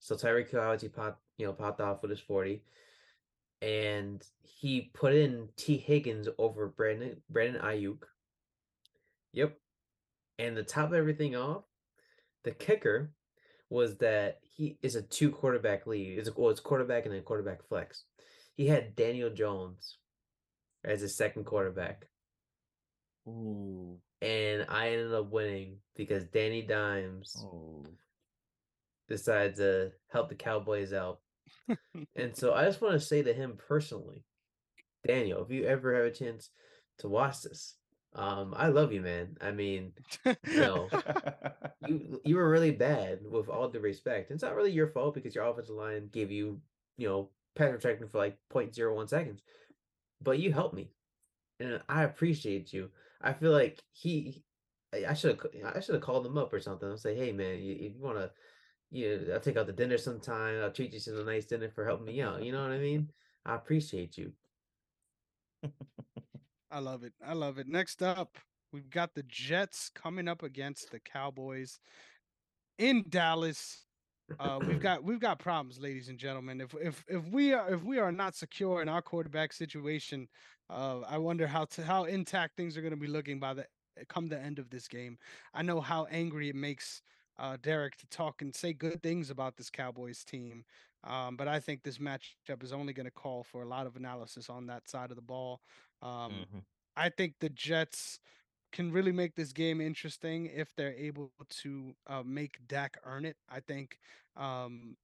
So Tyreek Hill obviously popped, you know, popped off with his 40. And he put in Tee Higgins over Brandon Brandon Aiyuk. Yep. And to top everything off, the kicker was that he is a two quarterback league. It's a, well, it's quarterback and then quarterback flex. He had Daniel Jones as his second quarterback. Ooh. And I ended up winning because Danny Dimes Oh. decided to help the Cowboys out. And so I just want to say to him personally, Daniel, if you ever have a chance to watch this, um, I love you, man. I mean, no. you you were really bad with all due respect. It's not really your fault because your offensive line gave you, you know, pass protection for like 0.01 seconds. But you helped me. And I appreciate you. I feel like he I should have I should have called him up or something and say, hey man, you, you wanna you know, I'll take out the dinner sometime. I'll treat you to a nice dinner for helping me out. You know what I mean? I appreciate you. I love it. I love it. Next up, we've got the Jets coming up against the Cowboys in Dallas. Uh, we've got we've got problems, ladies and gentlemen. If if if we are if we are not secure in our quarterback situation, uh, I wonder how to how intact things are going to be looking by the come the end of this game. I know how angry it makes uh, Derek to talk and say good things about this Cowboys team. Um, but I think this matchup is only going to call for a lot of analysis on that side of the ball. Um, Mhm. I think the Jets can really make this game interesting if they're able to uh, make Dak earn it. I think um,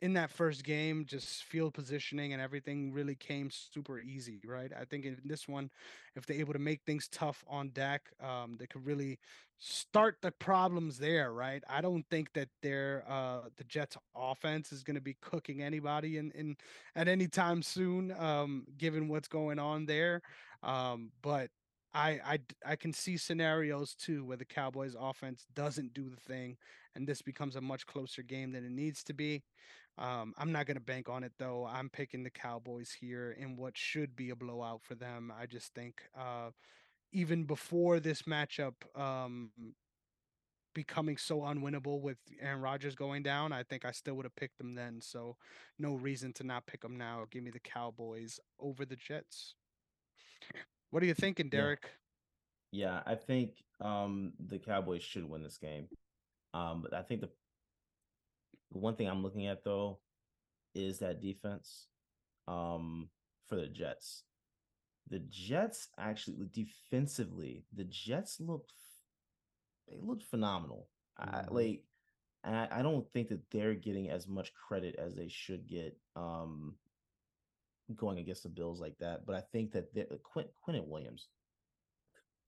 in that first game, just field positioning and everything really came super easy, right? I think in this one, if they're able to make things tough on Dak, um, they could really start the problems there, right? I don't think that their uh, the Jets offense is going to be cooking anybody in, in at any time soon, um, given what's going on there. Um, but I, I I can see scenarios too where the Cowboys offense doesn't do the thing and this becomes a much closer game than it needs to be. Um, I'm not going to bank on it though. I'm picking the Cowboys here in what should be a blowout for them. I just think uh, even before this matchup um, becoming so unwinnable with Aaron Rodgers going down, I think I still would have picked them then. So no reason to not pick them now. Give me the Cowboys over the Jets. What are you thinking, Derek? Yeah, I think um the Cowboys should win this game. Um, but I think the the one thing I'm looking at though is that defense um for the Jets. The Jets actually defensively, the Jets looked they looked phenomenal. I Mhm. like I, I don't think that they're getting as much credit as they should get um going against the Bills like that. But I think that they're- Quint Quinnen Williams,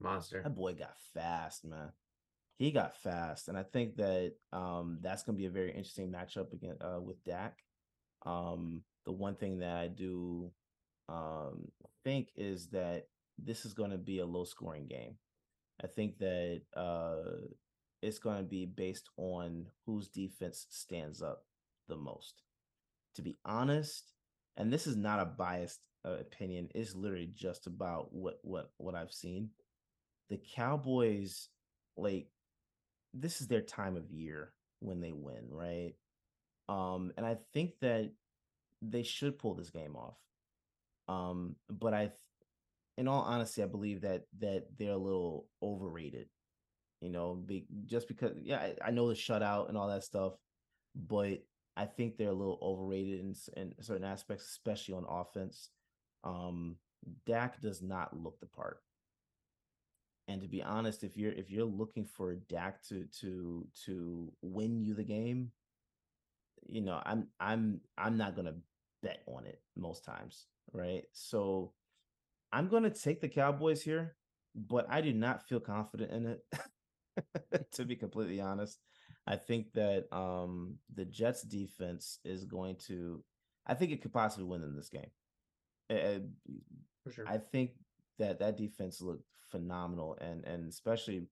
Monster. that boy got fast, man. He got fast, and I think that um, that's going to be a very interesting matchup again uh, with Dak. Um, the one thing that I do um, think is that this is going to be a low scoring game. I think that uh, it's going to be based on whose defense stands up the most. To be honest, and this is not a biased uh, opinion, it's literally just about what what what I've seen. The Cowboys, like, this is their time of year when they win, right? Um, and I think that they should pull this game off. Um, but I, in all honesty, I believe that that they're a little overrated. You know, be, just because, yeah, I, I know the shutout and all that stuff, but I think they're a little overrated in, in certain aspects, especially on offense. Um, Dak does not look the part. And to be honest, if you're if you're looking for Dak to to to win you the game, you know, I'm I'm I'm not gonna bet on it most times, right? So I'm gonna take the Cowboys here, but I do not feel confident in it. to be completely honest, I think that um the Jets defense is going to. I think it could possibly win in this game. Uh, For sure. I think that that defense looked phenomenal, and and especially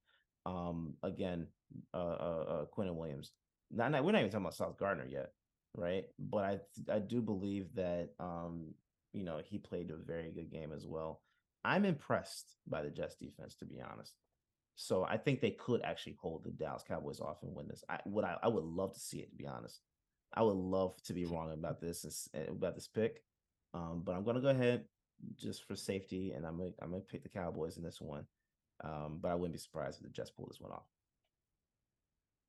um again uh uh, uh Quinnen Williams. Not, not we're not even talking about Sauce Gardner yet, right? But I I do believe that um you know he played a very good game as well. I'm impressed by the Jets defense, to be honest. So I think they could actually hold the Dallas Cowboys off and win this. I would I, I would love to see it to be honest. I would love to be wrong about this and about this pick. Um, but I'm gonna go ahead just for safety, and I'm gonna I'm gonna pick the Cowboys in this one. Um, but I wouldn't be surprised if the Jets pull this one off.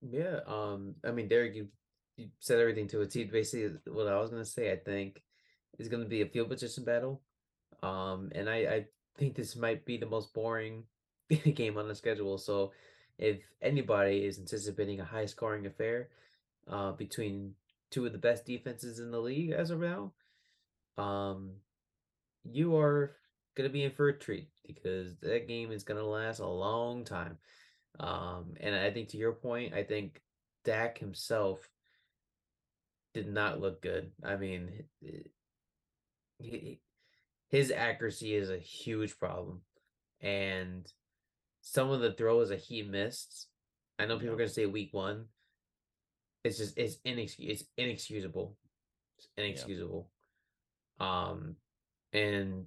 Yeah, um, I mean, Derek, you, you said everything to a T. Basically, what I was gonna say, I think, is gonna be a field position battle. Um, and I, I think this might be the most boring game on the schedule. So, if anybody is anticipating a high scoring affair, uh, between two of the best defenses in the league as of now, um, you are gonna be in for a treat because that game is gonna last a long time. Um, and I think to your point, I think Dak himself did not look good. I mean, he, his accuracy is a huge problem, and some of the throws that he missed, I know people are gonna say week one. It's just it's inex it's inexcusable. It's inexcusable. Yeah. Um, and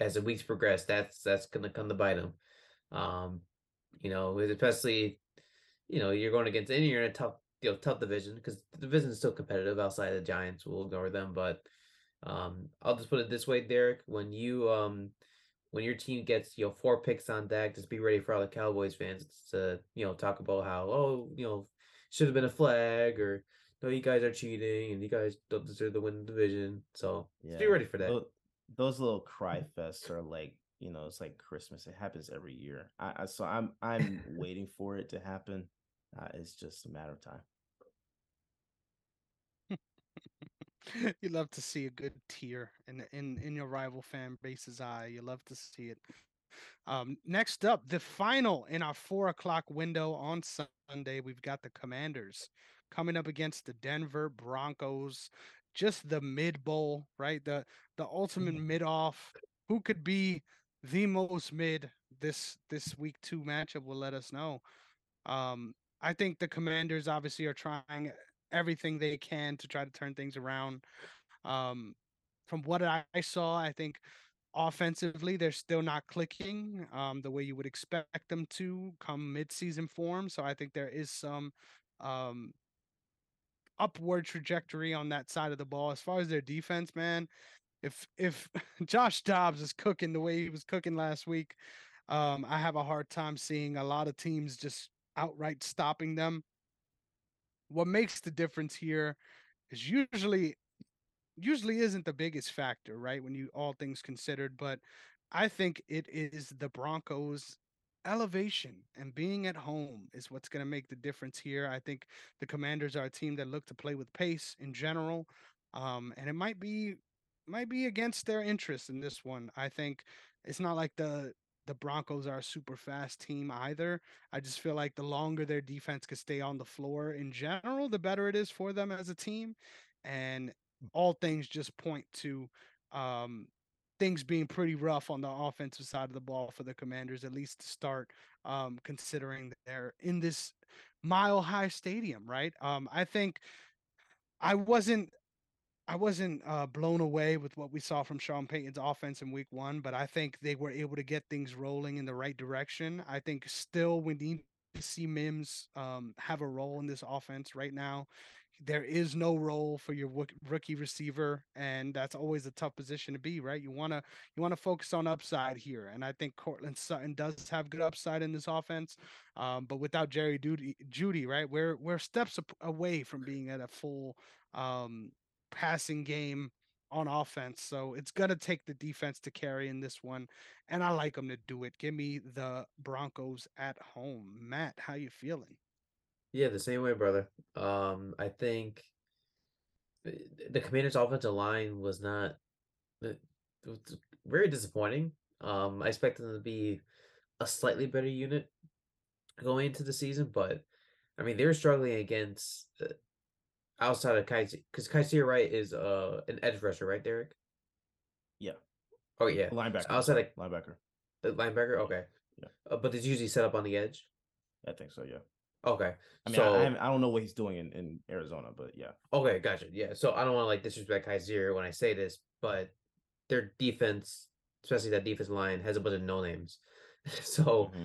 as the weeks progress, that's that's gonna come to bite him. Um, you know, especially, you know, you're going against and you're in a tough, you know, tough division because the division is still competitive outside the Giants. We'll ignore them, but um, I'll just put it this way, Derrick. When you um, when your team gets you know four picks on deck, just be ready for all the Cowboys fans to you know talk about how oh you know should have been a flag or no you guys are cheating and you guys don't deserve to win the division. So yeah. be ready for that. Those, little cry fests are like you know, it's like Christmas. It happens every year. I, I so I'm I'm waiting for it to happen. Uh, it's just a matter of time. You love to see a good tear in in in your rival fan base's eye. You love to see it. Um, next up, the final in our four o'clock window on Sunday, we've got the Commanders coming up against the Denver Broncos. Just the mid bowl, right? The the ultimate mm. mid off. Who could be the most mid this this week two matchup will let us know. Um, I think the Commanders obviously are trying everything they can to try to turn things around. Um, from what I saw, I think offensively they're still not clicking um, the way you would expect them to come midseason form. So I think there is some um, upward trajectory on that side of the ball. As far as their defense, man, if if Josh Dobbs is cooking the way he was cooking last week, um, I have a hard time seeing a lot of teams just outright stopping them. What makes the difference here is usually usually isn't the biggest factor, right? When you all things considered, but I think it is the Broncos elevation and being at home is what's going to make the difference here. I think the Commanders are a team that look to play with pace in general. Um, and it might be might be against their interest in this one. I think it's not like the the Broncos are a super fast team either. I just feel like the longer their defense could stay on the floor in general, the better it is for them as a team. And all things just point to um, things being pretty rough on the offensive side of the ball for the Commanders, at least to start, um, considering they're in this mile high stadium, right? Um, I think I wasn't I wasn't uh, blown away with what we saw from Sean Payton's offense in Week One, but I think they were able to get things rolling in the right direction. I think still we need to see Mims um, have a role in this offense right now. There is no role for your rookie receiver, and that's always a tough position to be. Right? You wanna you wanna focus on upside here, and I think Courtland Sutton does have good upside in this offense, um, but without Jerry Jeudy, Jeudy, right? We're we're steps away from being at a full um, passing game on offense. So it's going to take the defense to carry in this one. And I like them to do it. Give me the Broncos at home. Matt, how you feeling? Yeah, the same way, brother. Um, I think the Commanders' offensive line was not very disappointing. Um, I expected them to be a slightly better unit going into the season, but I mean, they were struggling against uh, outside of Kai, because Kyzir White is uh an edge rusher, right, Derrick? Yeah. Oh yeah, linebacker. So outside of linebacker. The linebacker, okay. Yeah. Uh, but it's usually set up on the edge. I think so. Yeah. Okay. I mean, so, I, I, don't know what he's doing in, in Arizona, but yeah. Okay, gotcha. Yeah. So I don't want to like disrespect Kyzir when I say this, but their defense, especially that defense line, has a bunch of no names. so mm-hmm.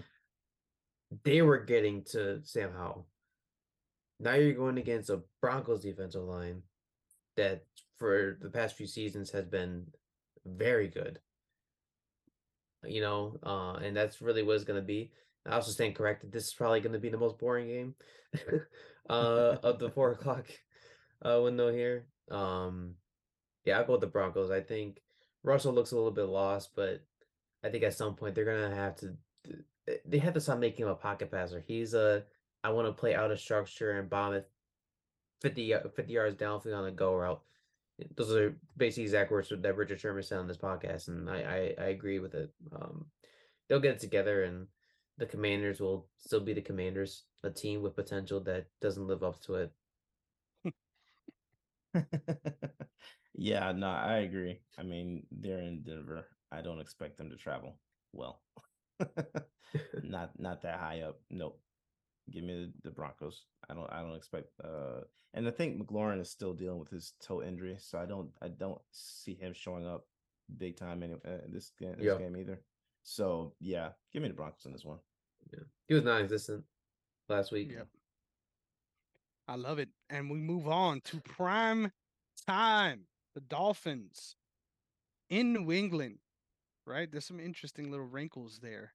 they were getting to Sam Howell. Now you're going against a Broncos defensive line that for the past few seasons has been very good. You know, uh, and that's really what it's going to be. I also stand corrected. This is probably going to be the most boring game uh, of the four o'clock uh, window here. Um, yeah, I'll go with the Broncos. I think Russell looks a little bit lost, but I think at some point they're gonna have to. They have to stop making him a pocket passer. He's a I want to play out of structure and bomb it 50, 50 yards downfield on a go route. Those are basically exact words that Richard Sherman said on this podcast, and I I, I agree with it. Um, they'll get it together, and the Commanders will still be the Commanders, a team with potential that doesn't live up to it. yeah, no, I agree. I mean, they're in Denver. I don't expect them to travel well. not not that high up. Nope. Give me the, the, Broncos. I don't I don't expect uh and I think McLaurin is still dealing with his toe injury, so I don't I don't see him showing up big time in, uh, this game this game either. So yeah, give me the Broncos in this one. Yeah, he was non-existent last week. Yeah, I love it, and we move on to prime time. The Dolphins in New England, right? There's some interesting little wrinkles there.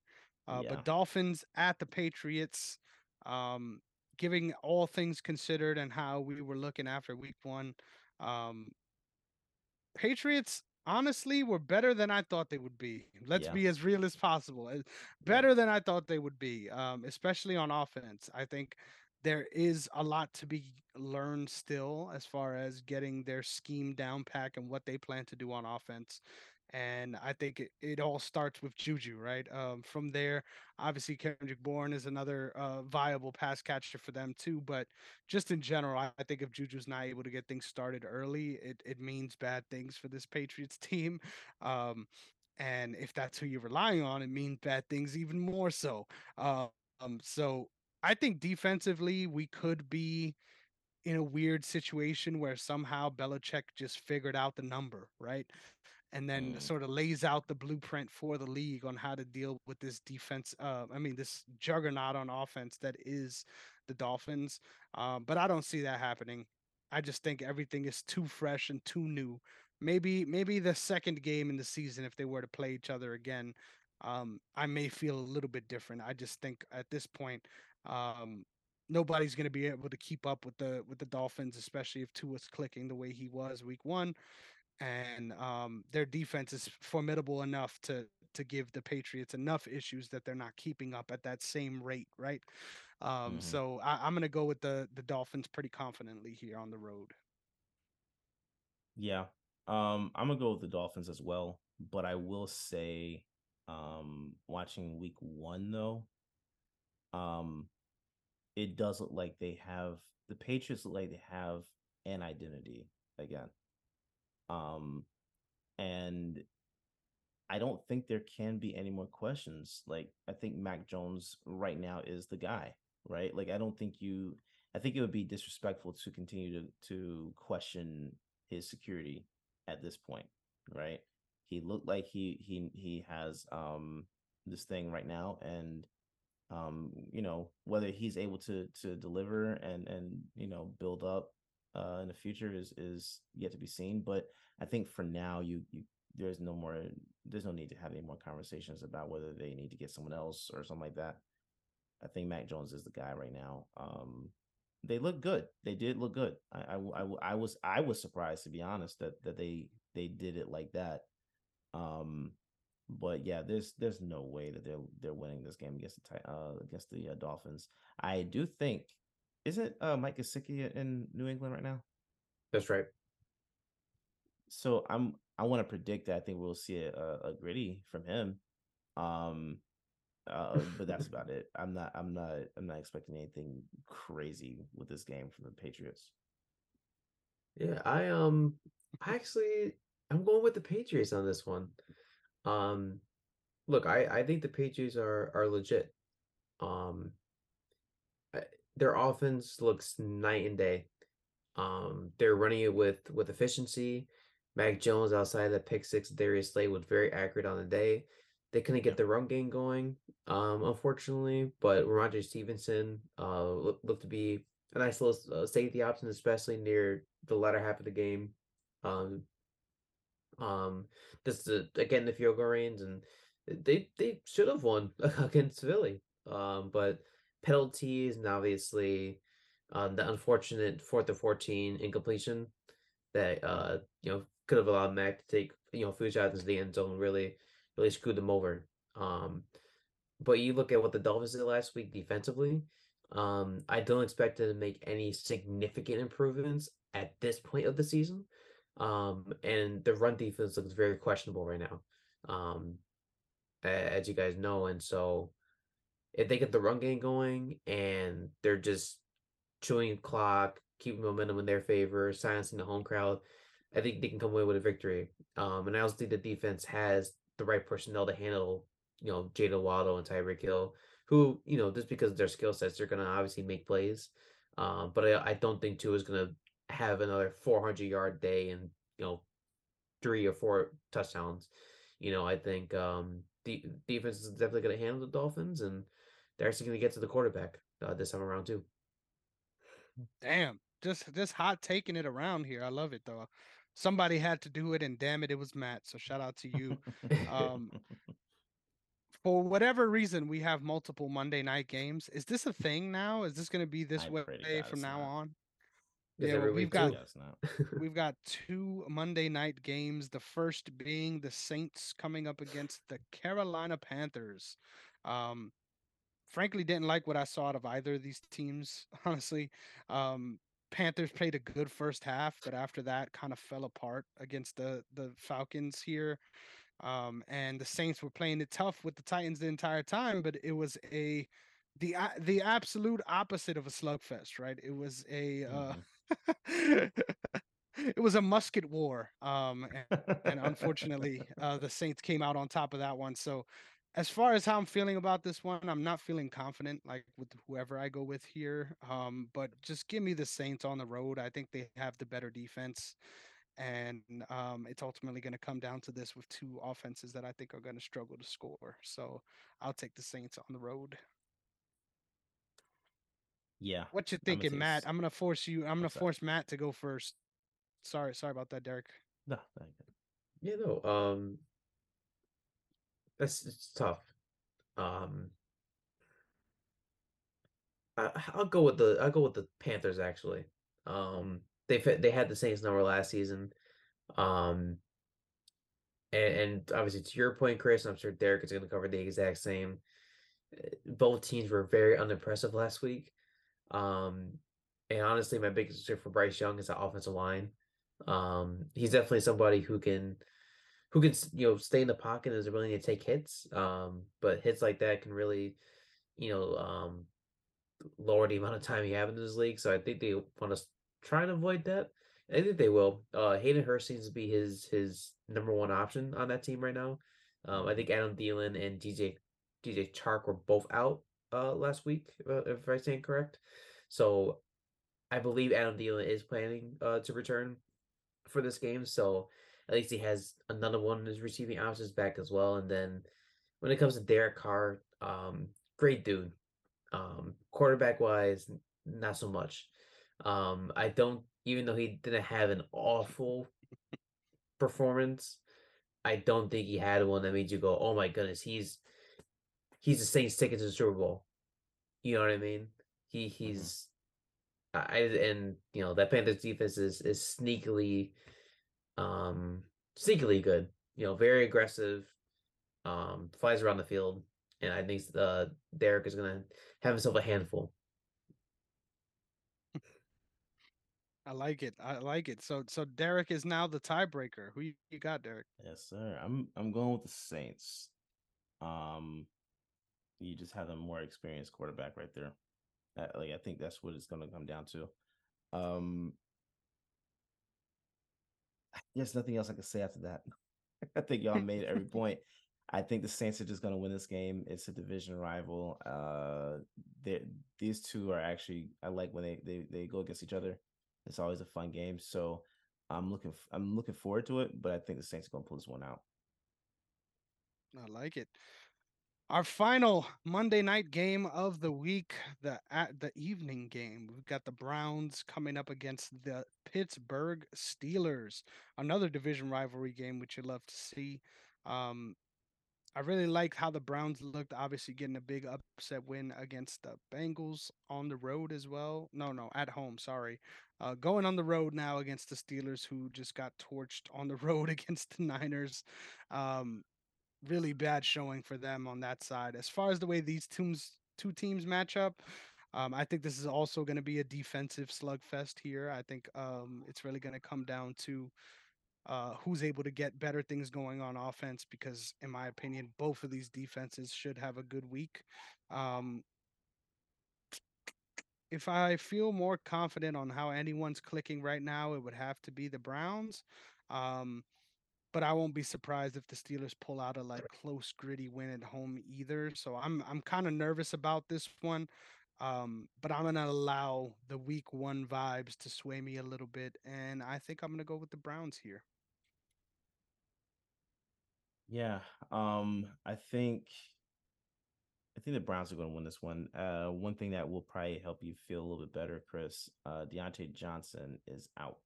Uh, yeah. But Dolphins at the Patriots, um, giving all things considered and how we were looking after Week One, um, Patriots honestly were better than I thought they would be. Let's yeah. be as real as possible. Better than I thought they would be, um, especially on offense. I think there is a lot to be learned still as far as getting their scheme down pack and what they plan to do on offense. And I think it, it all starts with Juju, right? Um, from there, obviously Kendrick Bourne is another uh, viable pass catcher for them too. But just in general, I, I think if Juju's not able to get things started early, it it means bad things for this Patriots team. Um, and if that's who you're relying on, it means bad things even more so. Uh, um, so I think defensively we could be in a weird situation where somehow Belichick just figured out the number, right? And then mm. sort of lays out the blueprint for the league on how to deal with this defense. Uh, I mean, this juggernaut on offense that is the Dolphins. Uh, but I don't see that happening. I just think everything is too fresh and too new. Maybe, maybe the second game in the season, if they were to play each other again, um, I may feel a little bit different. I just think at this point, um, nobody's going to be able to keep up with the with the Dolphins, especially if Tua's clicking the way he was week one. And um, their defense is formidable enough to to give the Patriots enough issues that they're not keeping up at that same rate, right? Um, mm-hmm. So I, am going to go with the the Dolphins pretty confidently here on the road. Yeah, um, I'm gonna go with the Dolphins as well, but I will say, um, watching Week One though, um, it does look like they have the Patriots look like they have an identity again. Um, and I don't think there can be any more questions. Like I think Mac Jones right now is the guy, right? Like I don't think you I think it would be disrespectful to continue to to question his security at this point, right? He looked like he he he has um this thing right now and um, you know, whether he's able to to deliver and and you know build up uh, in the future is is yet to be seen. But I think for now, you you there's no more there's no need to have any more conversations about whether they need to get someone else or something like that. I think Mac Jones is the guy right now. Um, they look good. They did look good. I, I, I, I was I was surprised to be honest that that they they did it like that. Um, but yeah, there's there's no way that they're they're winning this game against the uh against the uh, Dolphins. I do think is it uh Mike Gesicki in New England right now? That's right. So I'm I want to predict that I think we'll see a, a, a gritty from him. Um uh, but that's about it. I'm not I'm not I'm not expecting anything crazy with this game from the Patriots. Yeah, I um I actually I'm going with the Patriots on this one. Um, look, I I think the Patriots are are legit. Um, their offense looks night and day. Um, they're running it with with efficiency. Mac Jones outside the pick six, Darius Slay was very accurate on the day. they couldn't get the run game going, um, unfortunately. But Rhamondre Stevenson uh, looked, looked to be a nice little uh, safety option, especially near the latter half of the game. Um, um, this is again the field goal range, and they they should have won against Philly. Um, but penalties and obviously um, the unfortunate fourth to fourteen incompletion that uh you know could have allowed Mac to take you know few shots into the end zone really really screwed them over. Um, but you look at what the Dolphins did last week defensively. Um, I don't expect them to make any significant improvements at this point of the season. Um, and the run defense looks very questionable right now. Um, as you guys know, and so if they get the run game going and they're just chewing clock, keeping momentum in their favor, silencing the home crowd, I think they can come away with a victory. Um, and I also think the defense has the right personnel to handle, you know, Jaylen Waddle and Tyreek Hill, who, you know, just because of their skill sets, they're going to obviously make plays. Um, but I, I don't think Tua is going to have another 400 yard day and, you know, three or four touchdowns. You know, I think um, the defense is definitely going to handle the Dolphins, and they're actually going to get to the quarterback uh, this time around too. Damn, just just hot taking it around here. I love it though. Somebody had to do it, and damn it, it was Matt. So shout out to you. um, for whatever reason, we have multiple Monday night games. Is this a thing now? Is this going to be this I way pray to God from now not. on? Is Yeah, well, we've week got too. Yes, no. we've got two Monday night games. The first being the Saints coming up against the Carolina Panthers. Um, frankly, didn't like what I saw out of either of these teams. Honestly, um, Panthers played a good first half, but after that, kind of fell apart against the the Falcons here. Um, and the Saints were playing it tough with the Titans the entire time, but it was a the the absolute opposite of a slugfest, right? It was a uh, it was a musket war. Um, and, and unfortunately, uh, the Saints came out on top of that one. So, as far as how I'm feeling about this one, I'm not feeling confident, like with whoever I go with here. Um, but just give me the Saints on the road. I think they have the better defense, and um, it's ultimately going to come down to this with two offenses that I think are going to struggle to score. So, I'll take the Saints on the road. yeah. What you I'm thinking, Matt? I'm gonna force you. I'm gonna force Matt to go first. Sorry, sorry about that, Derrick. No, thank you. Yeah, no. Um, that's it's tough. Um, I, I'll go with the I'll go with the Panthers actually. Um, they they had the Saints number last season. Um, and, and obviously to your point, Chris, I'm sure Derrick is going to cover the exact same. uh, Both teams were very unimpressive last week. Um, and honestly, my biggest concern for Bryce Young is the offensive line. Um, he's definitely somebody who can who can you know stay in the pocket is willing to take hits. Um, but hits like that can really, you know, um, lower the amount of time you have in this league. So I think they want to try and avoid that. I think they will. Uh, Hayden Hurst seems to be his his number one option on that team right now. Um, I think Adam Thielen and DJ DJ Chark were both out uh last week, uh, if I stand correct. So I believe Adam Thielen is planning uh to return for this game. So at least he has another one his receiving options back as well. And then when it comes to Derek Carr, um, great dude. Um, quarterback wise, not so much. Um, I don't even though he didn't have an awful performance, I don't think he had one that made you go, "Oh my goodness, he's he's the Saints ticket to the Super Bowl." You know what I mean? He he's I and you know that Panthers defense is is sneakily um sneakily good. You know, very aggressive, um, flies around the field, and I think uh Derek is gonna have himself a handful. I like it. I like it. So, so Derrick is now the tiebreaker. Who you, you got, Derrick? Yes, sir. I'm I'm going with the Saints. Um, you just have a more experienced quarterback right there. Uh, like I think that's what it's going to come down to. Um, there's nothing else I can say after that. I think y'all made every point. I think the Saints are just going to win this game. It's a division rival. Uh, these two are actually I like when they they they go against each other. It's always a fun game. So I'm looking I'm looking forward to it. But I think the Saints are going to pull this one out. I like it. Our final Monday night game of the week, the at the evening game. We've got the Browns coming up against the Pittsburgh Steelers. Another division rivalry game, which you love to see. Um, I really like how the Browns looked, obviously getting a big upset win against the Bengals on the road as well. No, no, at home, sorry. Uh, going on the road now against the Steelers, who just got torched on the road against the Niners. Um, really bad showing for them on that side. As far as the way these teams two teams match up, um, I think this is also going to be a defensive slugfest here. I think um, it's really going to come down to uh, who's able to get better things going on offense because, in my opinion, both of these defenses should have a good week. Um, if I feel more confident on how anyone's clicking right now, it would have to be the Browns. Um, but I won't be surprised if the Steelers pull out a like close, gritty win at home either. So I'm I'm kind of nervous about this one. Um, but I'm gonna allow the week one vibes to sway me a little bit, and I think I'm gonna go with the Browns here. Yeah, um, I think I think the Browns are going to win this one. Uh, one thing that will probably help you feel a little bit better, Chris. Uh, Diontae Johnson is out.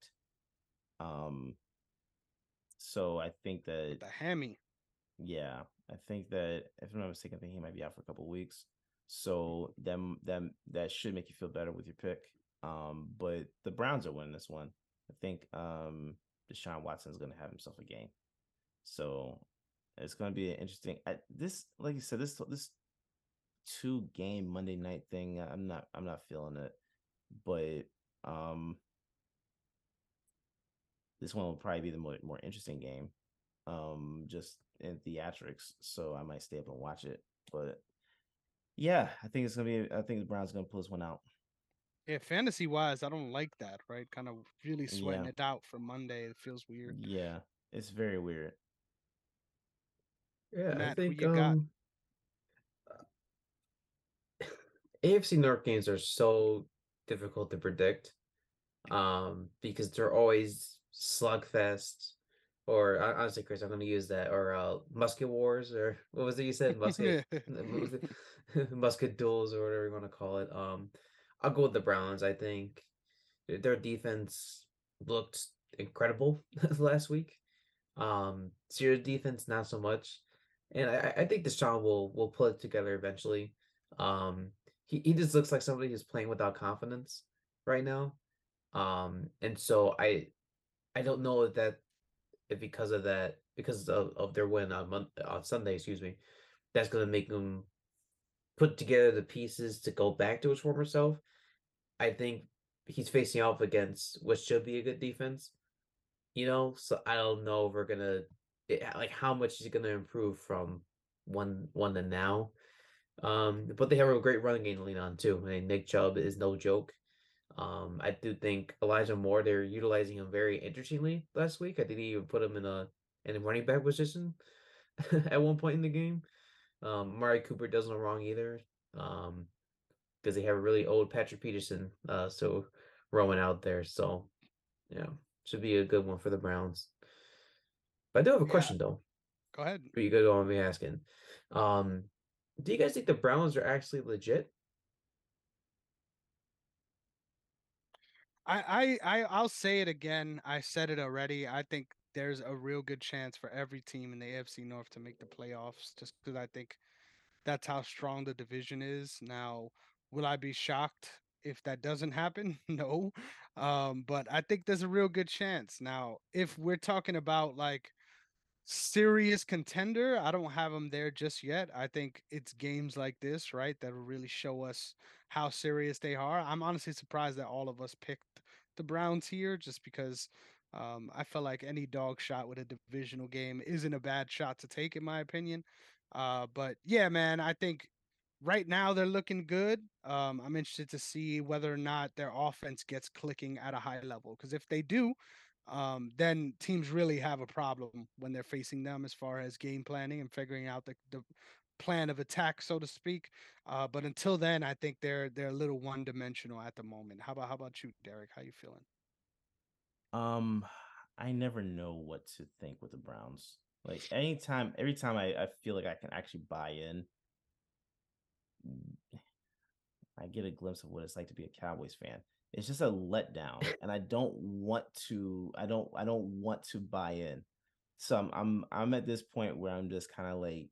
Um, so I think that the hammy. Yeah, I think that if I'm not mistaken, I think he might be out for a couple weeks. So them them that should make you feel better with your pick. Um, but the Browns are winning this one. I think um Deshaun Watson is going to have himself a game. So it's going to be an interesting. I, this, like you said, this this two game Monday night thing. I'm not I'm not feeling it, but um this one will probably be the more, more interesting game, um, just in theatrics. So I might stay up and watch it. But yeah, I think it's gonna be. I think the Browns gonna pull this one out. Yeah, fantasy wise, I don't like that. Right, kind of really sweating yeah. it out for Monday. It feels weird. Yeah, it's very weird. Yeah, Matt, I think um, AFC North games are so difficult to predict um, because they're always slugfest or honestly chris i'm going to use that or uh musket wars or what was it you said? Musket musket duels or whatever you want to call it. Um i'll go with the browns i think. Their defense looked incredible last week. Um Sears defense not so much. And i i think Deshaun will will pull it together eventually. Um he, he just looks like somebody who's playing without confidence right now. Um and so i I don't know that because of that, because of, of their win on on Sunday, excuse me, that's gonna make them put together the pieces to go back to his former self. I think he's facing off against what should be a good defense. You know, so I don't know if we're gonna like how much is gonna improve from one one to now. Um, but they have a great running game to lean on too. I mean, Nick Chubb is no joke. Um, I do think Elijah Moore they're utilizing him very interestingly last week. I think he even put him in a in a running back position at one point in the game. Um, Mari Cooper does no wrong either. Um, because they have a really old Patrick Peterson, uh, so roaming out there. So, yeah, should be a good one for the Browns. But I do have a yeah. question though. Go ahead. Are You go on me asking. Um, do you guys think the Browns are actually legit? I, I, I, I'll say it again. I said it already. I think there's a real good chance for every team in the AFC North to make the playoffs, just because I think that's how strong the division is. Now, will I be shocked if that doesn't happen? no, um, but I think there's a real good chance. Now, if we're talking about like serious contender. I don't have them there just yet. I think it's games like this, right, that will really show us how serious they are. I'm honestly surprised that all of us picked the Browns here just because um, I felt like any dog shot with a divisional game isn't a bad shot to take, in my opinion. Uh, but yeah, man, I think right now they're looking good. Um, I'm interested to see whether or not their offense gets clicking at a high level because if they do, um, then teams really have a problem when they're facing them as far as game planning and figuring out the, the plan of attack, so to speak. Uh, but until then, I think they're they're a little one dimensional at the moment. How about how about you, Derrick? How you feeling? Um, I never know what to think with the Browns. Like anytime, every time I, I feel like I can actually buy in, I get a glimpse of what it's like to be a Cowboys fan. It's just a letdown, and I don't want to. I don't. I don't want to buy in. So I'm. I'm. I'm at this point where I'm just kind of like,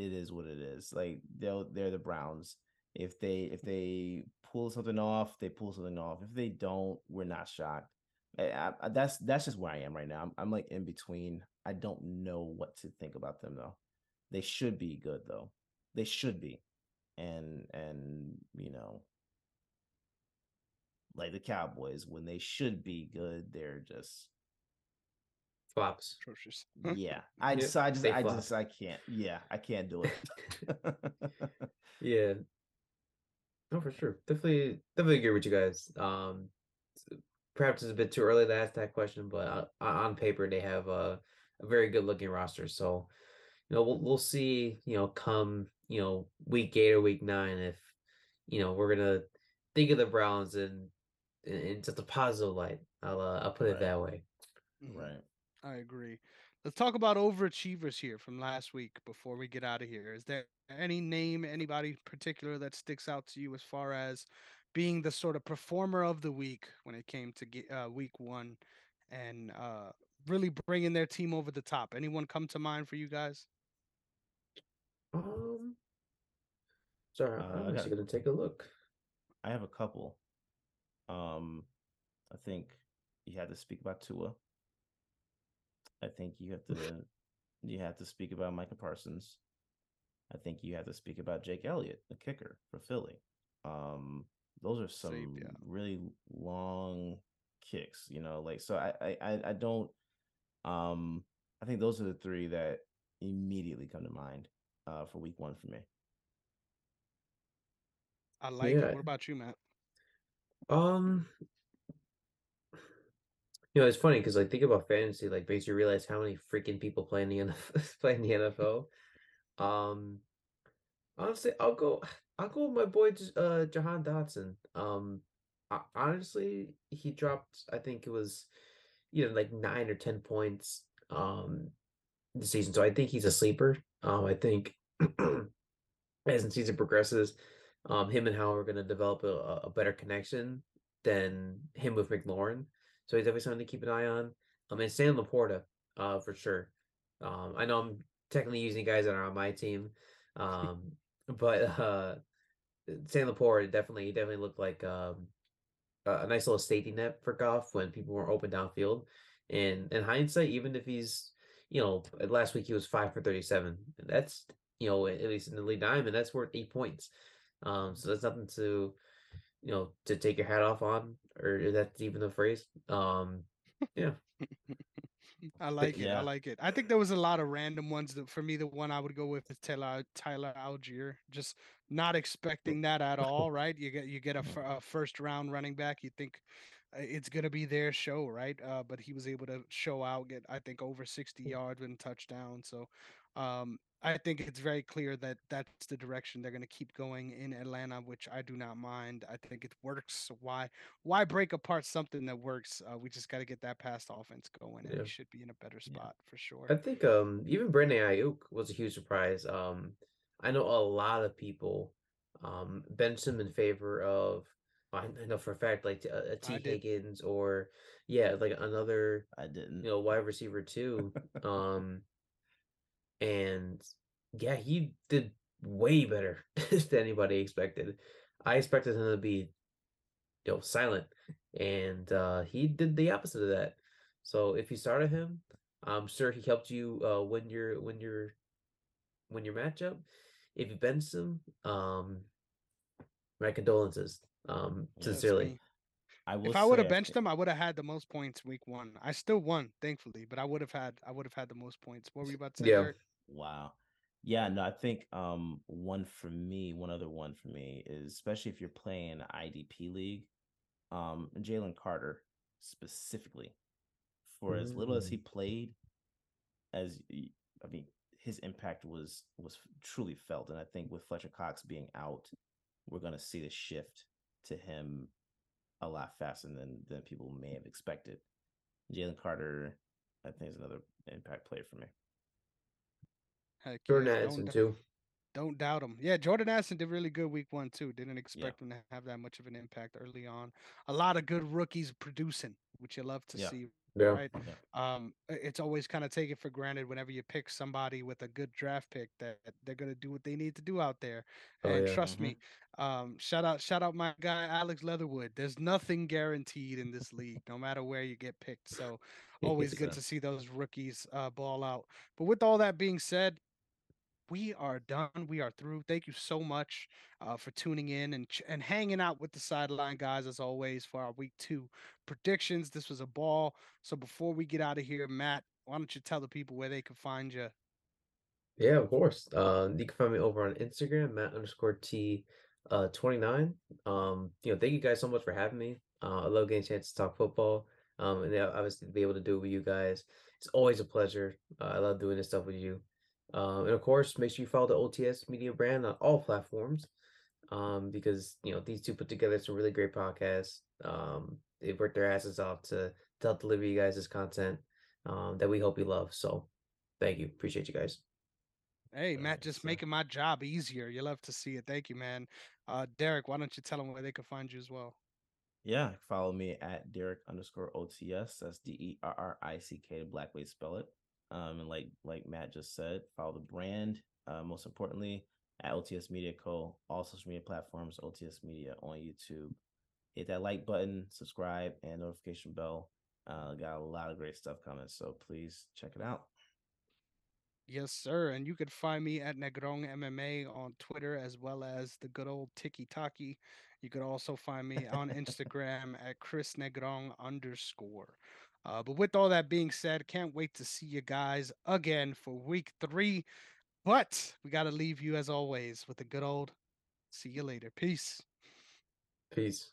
it is what it is. Like they'll. They're the Browns. If they. If they pull something off, they pull something off. If they don't, we're not shocked. Eh, I, I, that's that's just where I am right now. I'm, I'm like in between. I don't know what to think about them though. They should be good though. They should be, and and you know, like the Cowboys when they should be good, they're just flops. Atrocious. yeah. I Yeah, just I just they I flop. just I can't. Yeah, I can't do it. Yeah. No, for sure. Definitely, definitely agree with you guys. Um, perhaps it's a bit too early to ask that question, but uh, on on paper they have a, a very good looking roster. So, you know, we'll we'll see. You know, come you know week eight or week nine if you know we're gonna think of the Browns in in, in just a positive light. I'll uh, I'll put it that way. Mhm. right. I agree. Let's talk about overachievers here from last week before we get out of here. Is there any name, anybody particular that sticks out to you as far as being the sort of performer of the week when it came to ge- uh, week one and uh, really bringing their team over the top? Anyone come to mind for you guys? Um, sorry, Uh, I I'm got- actually gonna take a look. I have a couple. Um, I think you had to speak about Tua. I think you have to you have to speak about Micah Parsons. I think you have to speak about Jake Elliott, the kicker for Philly. Um, those are some Same, yeah. really long kicks, you know, like so I, I I I don't um I think those are the three that immediately come to mind uh for week one for me. I like Yeah. it. What about you, Matt? Um, you know, it's funny because like think about fantasy, like makes you realize how many freaking people play in the NFL, play in the NFL. Um, honestly, I'll go. I'll go with my boy, uh, Jahan Dotson. Um, ho- honestly, he dropped. I think it was, you know, like nine or ten points. Um, this season, so I think he's a sleeper. Um, I think as the season progresses, um, him and Howell are going to develop a, a better connection than him with McLaurin. So he's definitely something to keep an eye on. I mean, Sam LaPorta, uh, for sure. Um, I know I'm technically using guys that are on my team, um, but uh, Sam LaPorta definitely he definitely looked like um, a, nice little safety net for Goff when people were open downfield. And in hindsight, even if he's you know last week he was five for thirty seven, that's you know at least in the lead diamond that's worth eight points. Um, so that's nothing to you know to take your hat off on, or that's even the phrase. Um, yeah. I like it. yeah. I like it. I think there was a lot of random ones. That for me, the one I would go with is Tyler Tyler Allgeier. Just not expecting that at all. Right? You get you get a, a first round running back. You think uh, it's gonna be their show, right? Uh, but he was able to show out, get I think over sixty yards and touchdown. So um, I think it's very clear that that's the direction they're gonna keep going in Atlanta, which I do not mind. I think it works. So Why why break apart something that works? Uh, we just got to get that past offense going, and Yeah. he should be in a better Yeah. spot for sure. I think um even Brandon Aiyuk was a huge surprise. Um, I know a lot of people um benched him in favor of I I know for a fact like a, a T I did. Higgins or yeah like another I didn't. you know wide receiver too. um, and yeah, he did way better than anybody expected. I expected him to be you know silent, and uh, he did the opposite of that. So if you started him, I'm sure he helped you uh, win your win your win your matchup. If you benched him, um, my condolences. Um, Yeah, sincerely. I will If I would have say benched him, I would have had the most points week one. I still won, thankfully, but I would have had I would have had the most points. What were you about to say, Yeah. Derrick? Wow. Yeah, no, I think um one for me, one other one for me is especially if you're playing IDP league, um Jalen Carter specifically. For as little as he played, as I mean, his impact was was truly felt, and I think with Fletcher Cox being out, we're gonna see the shift to him a lot faster than than people may have expected. Jalen Carter, I think, is another impact player for me. Heck Jordan yeah, Addison don't, too. don't doubt him. Yeah, Jordan Addison did really good week one too. Didn't Yeah. expect him to have that much of an impact early on. A lot of good rookies producing, which you love to Yeah. see, Yeah. right? Yeah. Um, it's always kind of taken for granted whenever you pick somebody with a good draft pick that they're gonna do what they need to do out there. Oh, And yeah. trust Mhm. me, um, shout out, shout out my guy Alex Leatherwood. There's nothing guaranteed in this league, no matter where you get picked. So always good to see those rookies uh, ball out. But with all that being said, we are done. We are through. Thank you so much uh, for tuning in and ch- and hanging out with the sideline guys as always for our week two predictions. This was a ball. So before we get out of here, Matt, why don't you tell the people where they can find you? Yeah, of course. Uh, you can find me over on Instagram, Matt underscore T uh 29. Um, you know, thank you guys so much for having me. Uh, I love getting a chance to talk football. Um, and obviously to be able to do it with you guys. It's always a pleasure. Uh, I love doing this stuff with you. Um, and of course, make sure you follow the OTS media brand on all platforms. Um, because you know, these two put together some really great podcasts. Um, they worked their asses off to, to help deliver you guys this content um that we hope you love. So thank you. Appreciate you guys. Hey, Matt, just sir. making my job easier. You love to see it. Thank you, man. Uh, Derrick, why don't you tell them where they can find you as well? Yeah, follow me at Derrick underscore OTS. That's D E R R I C K, the black way to spell it. Um, and like like Matt just said, follow the brand. Uh, most importantly, at OTS Media Co. All social media platforms, OTS Media on YouTube. Hit that like button, subscribe, and notification bell. Uh, got a lot of great stuff coming, so please check it out. Yes, sir. And you could find me at Negron MMA on Twitter as well as the good old Tiki Taki. You could also find me on Instagram at Chris Negron underscore. Uh, but with all that being said, can't wait to see you guys again for week three. But we got to leave you as always with a good old see you later. Peace. Peace.